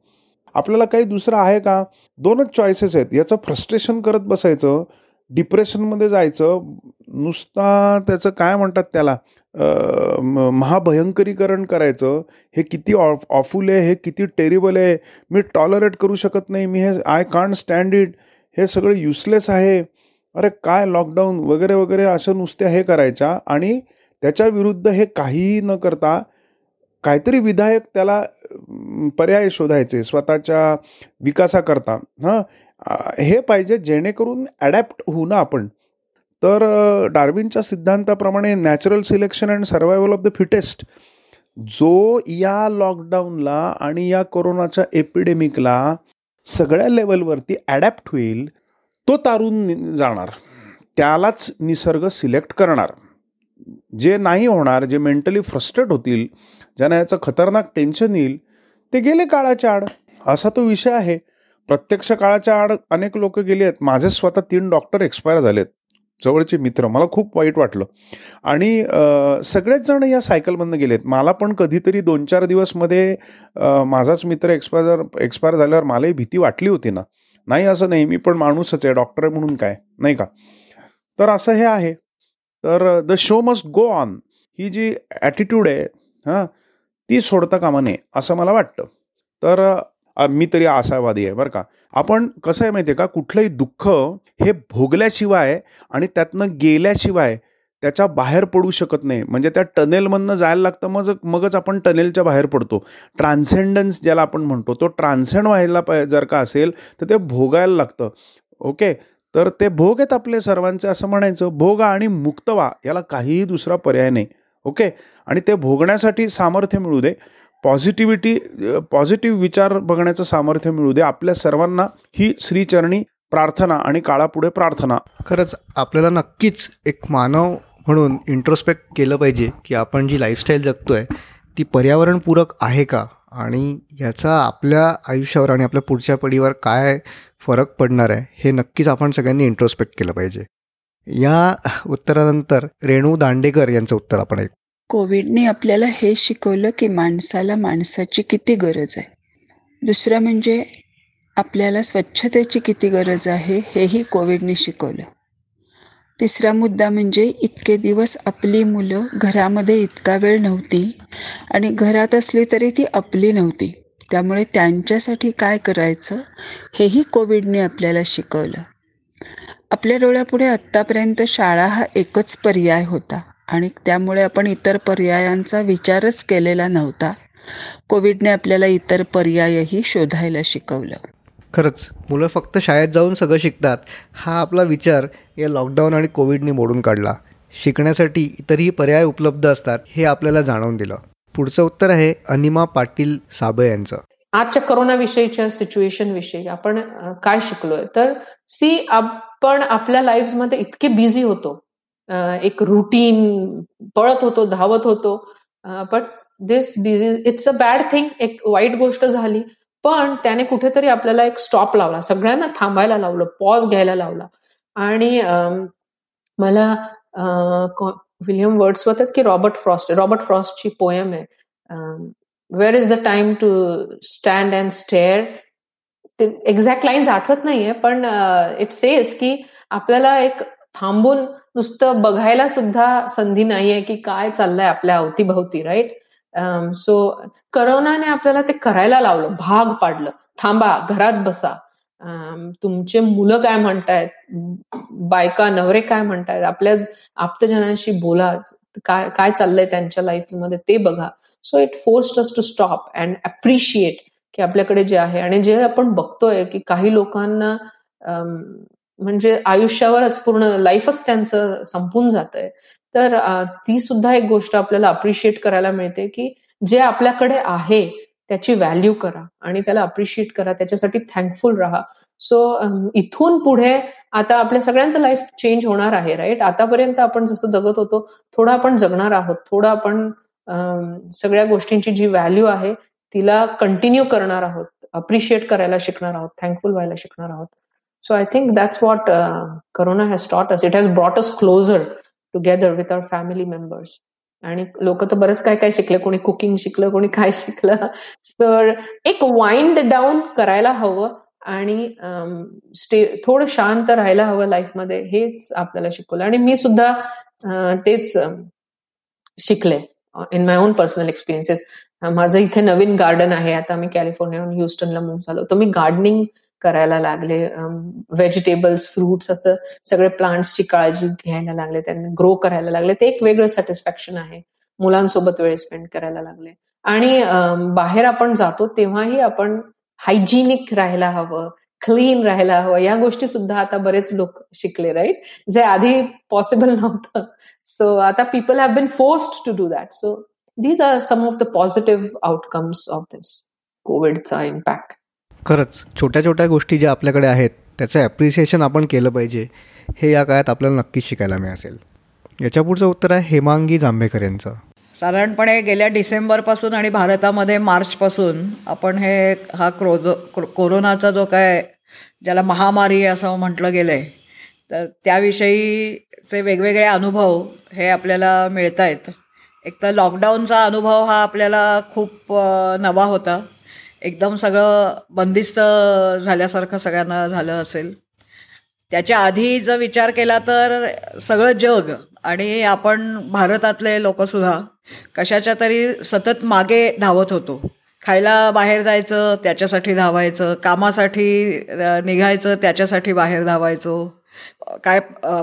आपल्याला काही दुसरं आहे का? दोनच चॉईसेस आहेत. याचं फ्रस्ट्रेशन करत बसायचं डिप्रेशनमध्ये जायचं नुसता त्याचं काय म्हणतात त्याला महाभयंकरीकरण करायचं. हे किती ऑफ ऑफुल आहे हे किती टेरिबल आहे. मी टॉलरेट करू शकत नाही मी हे आय कांट स्टँड इट हे सगळं युसलेस आहे. अरे काय लॉकडाऊन वगैरे वगैरे असं नुसत्या हे करायच्या आणि त्याच्या विरुद्ध हे काहीही न करता काहीतरी विधायक त्याला पर्याय शोधायचे स्वतःच्या विकासाकरता. हां? हे पाहिजे जेणेकरून ॲडॅप्ट होऊ ना आपण. तर डार्विनच्या सिद्धांताप्रमाणे natural selection and survival of the fittest जो या लॉकडाऊनला आणि या कोरोनाच्या एपिडेमिकला सगळ्या लेवलवरती ॲडॅप्ट होईल तो तारून जाणार. त्यालाच निसर्ग सिलेक्ट करणार. जे नाही होणार जे मेंटली फ्रस्ट्रेट होतील ज्यांना याचं खतरनाक टेन्शन येईल ते गेले काळाच्या आड. असा तो विषय आहे. प्रत्यक्ष काळाच्या आड अनेक लोक गेले आहेत माझे स्वतः तीन डॉक्टर एक्सपायर झालेत. जवळचे मित्र मला खूप वाईट वाटलं. आणि सगळेच जण या सायकलमधनं गेलेत. मला पण कधीतरी दोन चार दिवसमध्ये माझाच मित्र एक्सपायर एक्सपायर झाल्यावर मलाही भीती वाटली होती ना. नाही असं नाही मी पण माणूसच आहे डॉक्टर म्हणून काय नाही का? तर असं हे आहे. तर the show must go on ही जी ॲटिट्यूड आहे हां ती सोडता कामा नये असं मला वाटतं. तर मी तरी आशावादी आहे बरं का. आपण कसं आहे माहिती आहे का कुठलंही दुःख हे भोगल्याशिवाय आणि त्यातनं गेल्याशिवाय त्याच्या बाहेर पडू शकत नाही. म्हणजे त्या टनेलमधनं जायला लागतं मग मगच आपण टनेलच्या बाहेर पडतो. ट्रान्सेंडन्स ज्याला आपण म्हणतो तो ट्रान्सेंड व्हायला पाहिजे जर का असेल तर ते भोगायला लागतं. ओके? तर ते भोग आहेत आपले सर्वांचे असं म्हणायचं. भोग आणि मुक्त व्हा याला काहीही दुसरा पर्याय नाही. ओके? आणि ते भोगण्यासाठी सामर्थ्य मिळू दे. पॉझिटिव्हिटी पॉझिटिव्ह विचार बघण्याचं सामर्थ्य मिळू दे. आपल्या सर्वांना ही श्रीचरणी प्रार्थना आणि काळापुढे प्रार्थना.
खरंच आपल्याला नक्कीच एक मानव म्हणून इंट्रोस्पेक्ट केलं पाहिजे की आपण जी लाईफस्टाईल जगतो आहे ती पर्यावरणपूरक आहे का? आणि याचा आपल्या आयुष्यावर आणि आपल्या पुढच्या पिढीवर काय फरक पडणार आहे हे नक्कीच आपण सगळ्यांनी इंट्रोस्पेक्ट केलं पाहिजे. या उत्तरानंतर रेणू दांडेकर यांचं उत्तर आपण ऐकू.
कोविडने आपल्याला हे शिकवलं की माणसाला माणसाची किती गरज आहे. दुसरं म्हणजे आपल्याला स्वच्छतेची किती गरज आहे हेही कोविडने शिकवलं. तिसरा मुद्दा म्हणजे इतके दिवस आपली मुलं घरामध्ये इतका वेळ नव्हती आणि घरात असली तरी ती आपली नव्हती. त्यामुळे त्यांच्यासाठी काय करायचं हेही कोविडने आपल्याला शिकवलं. आपल्या डोळ्यापुढे आत्तापर्यंत शाळा हा एकच पर्याय होता. आणि त्यामुळे आपण इतर पर्यायांचा विचारच केलेला नव्हता. कोविडने आपल्याला इतर पर्यायही शोधायला शिकवलं.
खरंच मुलं फक्त शाळेत जाऊन सगळं शिकतात हा आपला विचार या लॉकडाऊन आणि कोविडने मोडून काढला. शिकण्यासाठी इतरही पर्याय उपलब्ध असतात हे आपल्याला जाणवून दिलं. पुढचं उत्तर आहे अनिमा पाटील साबळे यांचं.
आजच्या करोनाविषयीच्या सिच्युएशन विषयी आपण काय शिकलोय? तर सी आपण आपल्या मध्ये इतके बिझी होतो. एक रुटीन पळत होतो धावत होतो. But this disease it's a bad thing एक वाईट गोष्ट झाली. पण त्याने कुठेतरी आपल्याला एक स्टॉप लावला. सगळ्यांना थांबायला लावलं पॉज घ्यायला लावला. आणि मला विलियम वर्ड्स होतात की रॉबर्ट फ्रॉस्ट रॉबर्ट फ्रॉस्टची पोयम आहे. Where is the time to stand and stare ते एक्झॅक्ट लाईन्स आठवत नाहीये पण इट सेज की आपल्याला एक थांबून नुसतं बघायला सुद्धा संधी नाहीये की काय चाललंय आपल्या अवतीभवती राईट सो um, करोनाने आपल्याला ते करायला लावलं भाग पाडलं. थांबा घरात बसा. Um, तुमचे मुलं काय म्हणतायत? बायका नवरे काय म्हणतायत? आपल्या आप्तजनांशी बोला. काय काय चाललंय त्यांच्या मध्ये ते बघा. So it forced us to stop and appreciate की आपल्याकडे जे आहे. आणि जे आपण बघतोय की काही लोकांना um, म्हणजे आयुष्यावरच पूर्ण लाईफच त्यांचं संपून जात आहे तर ती सुद्धा एक गोष्ट आपल्याला अप्रिशिएट करायला मिळते की जे आपल्याकडे आहे त्याची व्हॅल्यू करा आणि त्याला अप्रिशिएट करा त्याच्यासाठी थँकफुल राहा. सो इथून पुढे आता आपल्या सगळ्यांचं लाईफ चेंज होणार आहे राईट आतापर्यंत आपण जसं जगत होतो थोडं आपण जगणार आहोत. थोडं आपण सगळ्या गोष्टींची जी व्हॅल्यू आहे तिला कंटिन्यू करणार आहोत. अप्रिशिएट करायला शिकणार आहोत. थँकफुल व्हायला शिकणार आहोत. So I think that's what corona has taught us. It has brought us closer together with our family members आणि लोक तर बरंच काय काय शिकले. कोणी कुकिंग शिकलं कोणी काय शिकलं. तर एक वाइंड डाऊन करायला हवं आणि स्टे थोडं शांत राहायला हवं लाईफमध्ये हेच आपल्याला शिकवलं. आणि मी सुद्धा तेच शिकले in my own personal experiences माझं इथे नवीन गार्डन आहे. आता मी कॅलिफोर्नियाहून ह्युस्टनला मूव झालो. तर मी गार्डनिंग करायला लागले. व्हेजिटेबल्स फ्रुट्स असं सगळे प्लांट्सची काळजी घ्यायला लागले. त्यांना ग्रो करायला लागले. ते एक वेगळं सॅटिस्फॅक्शन आहे. मुलांसोबत वेळ स्पेंड करायला लागले. आणि बाहेर आपण जातो तेव्हाही आपण हायजिनिक राहायला हवं क्लीन राहायला हवं. या गोष्टी सुद्धा आता बरेच लोक शिकले राईट जे आधी पॉसिबल नव्हतं. सो आता people have been forced to do that so these are some of the positive outcomes of this कोविडचा इम्पॅक्ट
खरंच छोट्या छोट्या गोष्टी ज्या आपल्याकडे आहेत त्याचं ॲप्रिसिएशन आपण केलं पाहिजे हे या काळात आपल्याला नक्कीच शिकायला मिळेल याच्या पुढचं उत्तर आहे हेमांगी जांभेकर यांचं.
साधारणपणे गेल्या डिसेंबरपासून आणि भारतामध्ये मार्चपासून आपण हे हा क्रोध कोरोनाचा जो काय ज्याला महामारी असं म्हटलं गेलं आहे तर त्याविषयीचे वेगवेगळे अनुभव हे आपल्याला मिळत आहेत एक तर लॉकडाऊनचा अनुभव हा आपल्याला खूप नवा होता. एकदम सगळं बंदिस्त झाल्यासारखं सगळ्यांना झालं असेल. त्याच्या आधी जर विचार केला तर सगळं जग आणि आपण भारतातले लोकसुद्धा कशाच्या तरी सतत मागे धावत होतो. खायला बाहेर जायचं त्याच्यासाठी धावायचं कामासाठी निघायचं त्याच्यासाठी बाहेर धावायचो. काय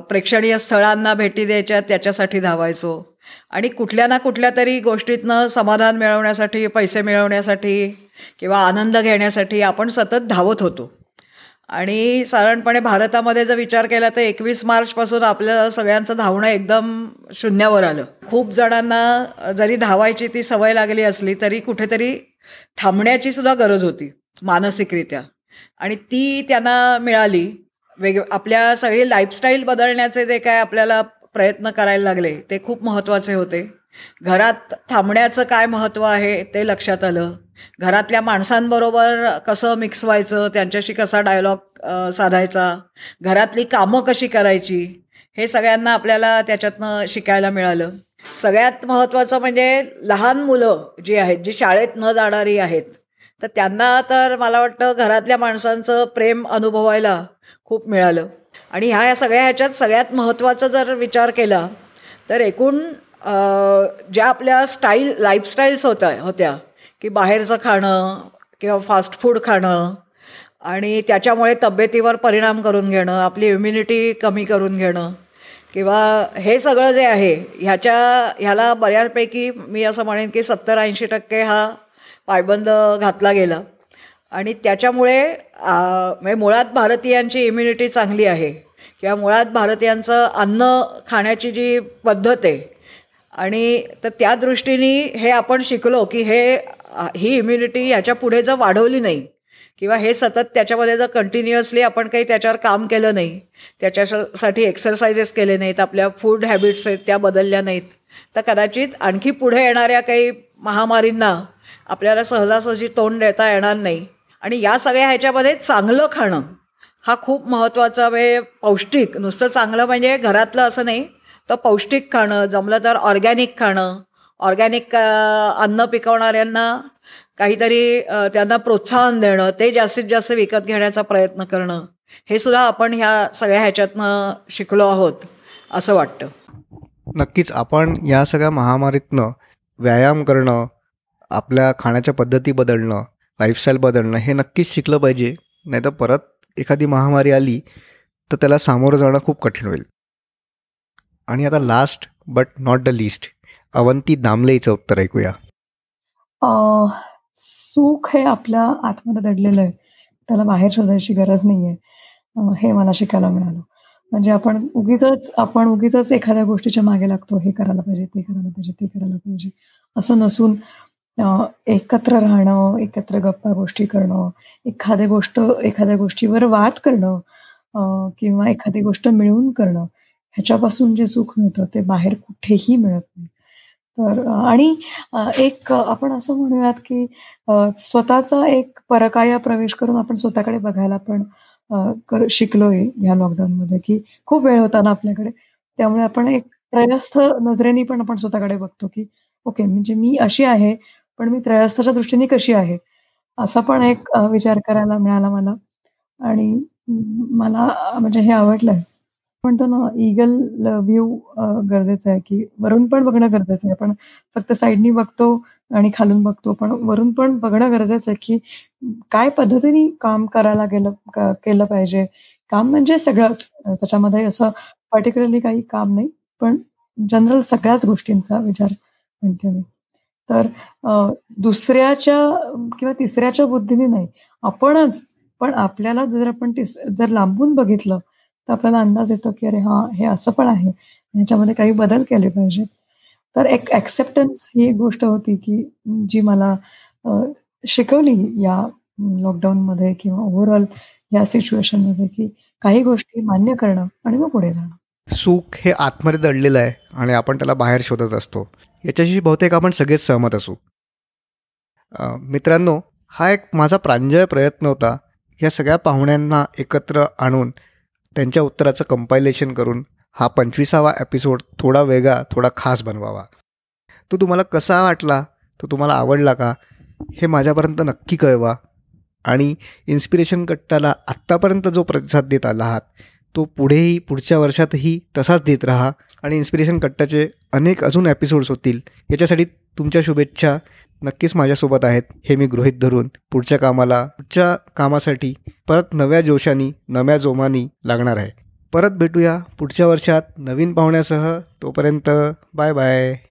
प्रेक्षणीय स्थळांना भेटी द्यायच्या त्याच्यासाठी धावायचो. आणि कुठल्या ना कुठल्या तरी गोष्टीतनं समाधान मिळवण्यासाठी पैसे मिळवण्यासाठी किंवा आनंद घेण्यासाठी आपण सतत धावत होतो. आणि साधारणपणे भारतामध्ये जर विचार केला तर एकवीस मार्चपासून आपल्या सगळ्यांचं धावणं एकदम शून्यावर आलं. खूप जणांना जरी धावायची ती सवय लागली असली तरी कुठेतरी थांबण्याची सुद्धा गरज होती मानसिकरित्या. आणि ती त्यांना मिळाली. वेग आपल्या सगळी लाईफस्टाईल बदलण्याचे जे काय आपल्याला प्रयत्न करायला लागले ते खूप महत्त्वाचे होते. घरात थांबण्याचं काय महत्त्व आहे ते लक्षात आलं. घरातल्या माणसांबरोबर कसं मिक्स व्हायचं त्यांच्याशी कसा डायलॉग साधायचा घरातली कामं कशी करायची हे सगळ्यांना आपल्याला त्याच्यातनं शिकायला मिळालं. सगळ्यात महत्त्वाचं म्हणजे लहान मुलं जी आहेत जी शाळेत न जाणारी आहेत तर त्यांना तर मला वाटतं घरातल्या माणसांचं प्रेम अनुभवायला खूप मिळालं. आणि ह्या या सगळ्या ह्याच्यात सगळ्यात महत्त्वाचा जर विचार केला तर एकूण ज्या आपल्या स्टाईल लाईफस्टाईल्स होत्या होत्या की बाहेरचं खाणं किंवा फास्ट फूड खाणं आणि त्याच्यामुळे तब्येतीवर परिणाम करून घेणं आपली इम्युनिटी कमी करून घेणं किंवा हे सगळं जे आहे ह्याच्या ह्याला बऱ्यापैकी मी असं म्हणेन की सत्तर ऐंशी टक्के हा पायबंद घातला गेला. आणि त्याच्यामुळे म्हणजे मुळात भारतीयांची इम्युनिटी चांगली आहे. किंवा मुळात भारतीयांचं अन्न खाण्याची जी पद्धत आहे. आणि तर त्या दृष्टीने हे आपण शिकलो की हे ही इम्युनिटी ह्याच्या पुढे जर वाढवली नाही किंवा हे सतत त्याच्यामध्ये जर कंटिन्युअसली आपण काही त्याच्यावर काम केलं नाही त्याच्यासाठी एक्सरसाइजेस केले नाहीत आपल्या फूड हॅबिट्स आहेत त्या बदलल्या नाहीत तर कदाचित आणखी पुढे येणाऱ्या काही महामारींना आपल्याला सहजासहजी तोंड देता येणार नाही. आणि या सगळ्या ह्याच्यामध्ये चांगलं खाणं हा खूप महत्त्वाचा वे पौष्टिक नुसतं चांगलं म्हणजे घरातलं असं नाही तर पौष्टिक खाणं जमलं तर ऑर्गॅनिक खाणं ऑर्गॅनिक अन्न पिकवणाऱ्यांना काहीतरी त्यांना प्रोत्साहन देणं ते जास्तीत जास्त विकत घेण्याचा प्रयत्न करणं हे सुद्धा आपण ह्या सगळ्या ह्याच्यातनं शिकलो आहोत असं वाटतं.
नक्कीच आपण या सगळ्या महामारीतनं व्यायाम करणं आपल्या खाण्याच्या पद्धती बदलणं लाईफस्टाईल बदलणं हे नक्कीच शिकलं पाहिजे. नाही तर परत एखादी महामारी आली तर त्याला सामोरं जाणं खूप कठीण होईल. आणि आता last but not the list Avanti दामलेचं उत्तर ऐकूया.
सुख हे आपल्या आतमध्ये दडलेलं आहे. त्याला बाहेर शोधायची गरज नाही आहे हे मला शिकायला मिळालं. म्हणजे आपण उगीच आपण उगीच एखाद्या गोष्टीच्या मागे लागतो. हे करायला पाहिजे ते करायला पाहिजे ते करायला पाहिजे. असं नसून एकत्र राहणं एकत्र गप्पा गोष्टी करणं एखाद्या गोष्ट एखाद्या गोष्टीवर वाद करणं किंवा एखादी गोष्ट मिळवून करणं ह्याच्यापासून जे सुख मिळतं ते बाहेर कुठेही मिळत नाही. तर आणि एक आपण असं म्हणूयात की स्वतःचा एक परकाया प्रवेश करून आपण स्वतःकडे बघायला पण शिकलोय या लॉकडाऊनमध्ये की खूप वेळ होता ना आपल्याकडे. त्यामुळे आपण एक त्रयस्थ नजरेने पण आपण स्वतःकडे बघतो की ओके म्हणजे मी अशी आहे पण मी त्रयस्थाच्या दृष्टीने कशी आहे असा पण एक विचार करायला मिळाला मला. आणि मला म्हणजे हे आवडलंय म्हणतो ना इगल व्ह्यू गरजेचं आहे की वरून पण बघणं गरजेचं आहे. आपण फक्त साईडनी बघतो आणि खालून बघतो पण वरून पण बघणं गरजेचं आहे की काय पद्धतीने काम करायला गेलं केलं पाहिजे. काम म्हणजे सगळंच. त्याच्यामध्ये असं पर्टिक्युलरली काही काम नाही पण जनरल सगळ्याच गोष्टींचा विचार म्हणते मी. तर दुसऱ्याच्या किंवा तिसऱ्याच्या बुद्धीने नाही. आपणच पण आपल्याला जर आपण जर लांबून बघितलं तर आपल्याला अंदाज येतो की अरे हा हे असं पण आहे. ह्याच्यामध्ये काही बदल केले पाहिजेत. तर एक ॲक्सेप्टन्स ही एक गोष्ट होती की जी मला शिकवली या लॉकडाऊनमध्ये किंवा ओव्हरऑल या सिच्युएशनमध्ये की काही गोष्टी मान्य करणं आणि मग पुढे जाणं.
सुख हे आतमध्ये दडलेलं आहे आणि आपण त्याला बाहेर शोधत असतो. याच्याशी बहुतेक आपण सगळेच सहमत असू. मित्रांनो हा एक माझा प्रांजळ प्रयत्न होता. या सगळ्या पाहुण्यांना एकत्र आणून त्यांच्या उत्तराचं कंपायलेशन करून हा पंचवीसावा एपिसोड थोडा वेगळा थोडा खास बनवावा. तो तुम्हाला कसा वाटला? तो तुम्हाला आवडला का? हे माझ्यापर्यंत नक्की कळवा. आणि इन्स्पिरेशन कट्टाला आत्तापर्यंत जो प्रतिसाद देत आला आहात तो पुढेही पुढच्या वर्षातही तसाच देत राहा आणि इन्स्पिरेशन कट्टाचे अनेक अजून एपिसोड्स होतील. याच्यासाठी तुमच्या शुभेच्छा नक्कीच माझ्यासोबत आहेत. हे मी गृहित धरून पुढच्या कामाला पुढच्या कामासाठी परत नव्या जोशानी नव्या जोमानी लागणार आहे. परत भेटूया पुढच्या वर्षात नवीन पाहुण्यासह. तोपर्यंत बाय बाय.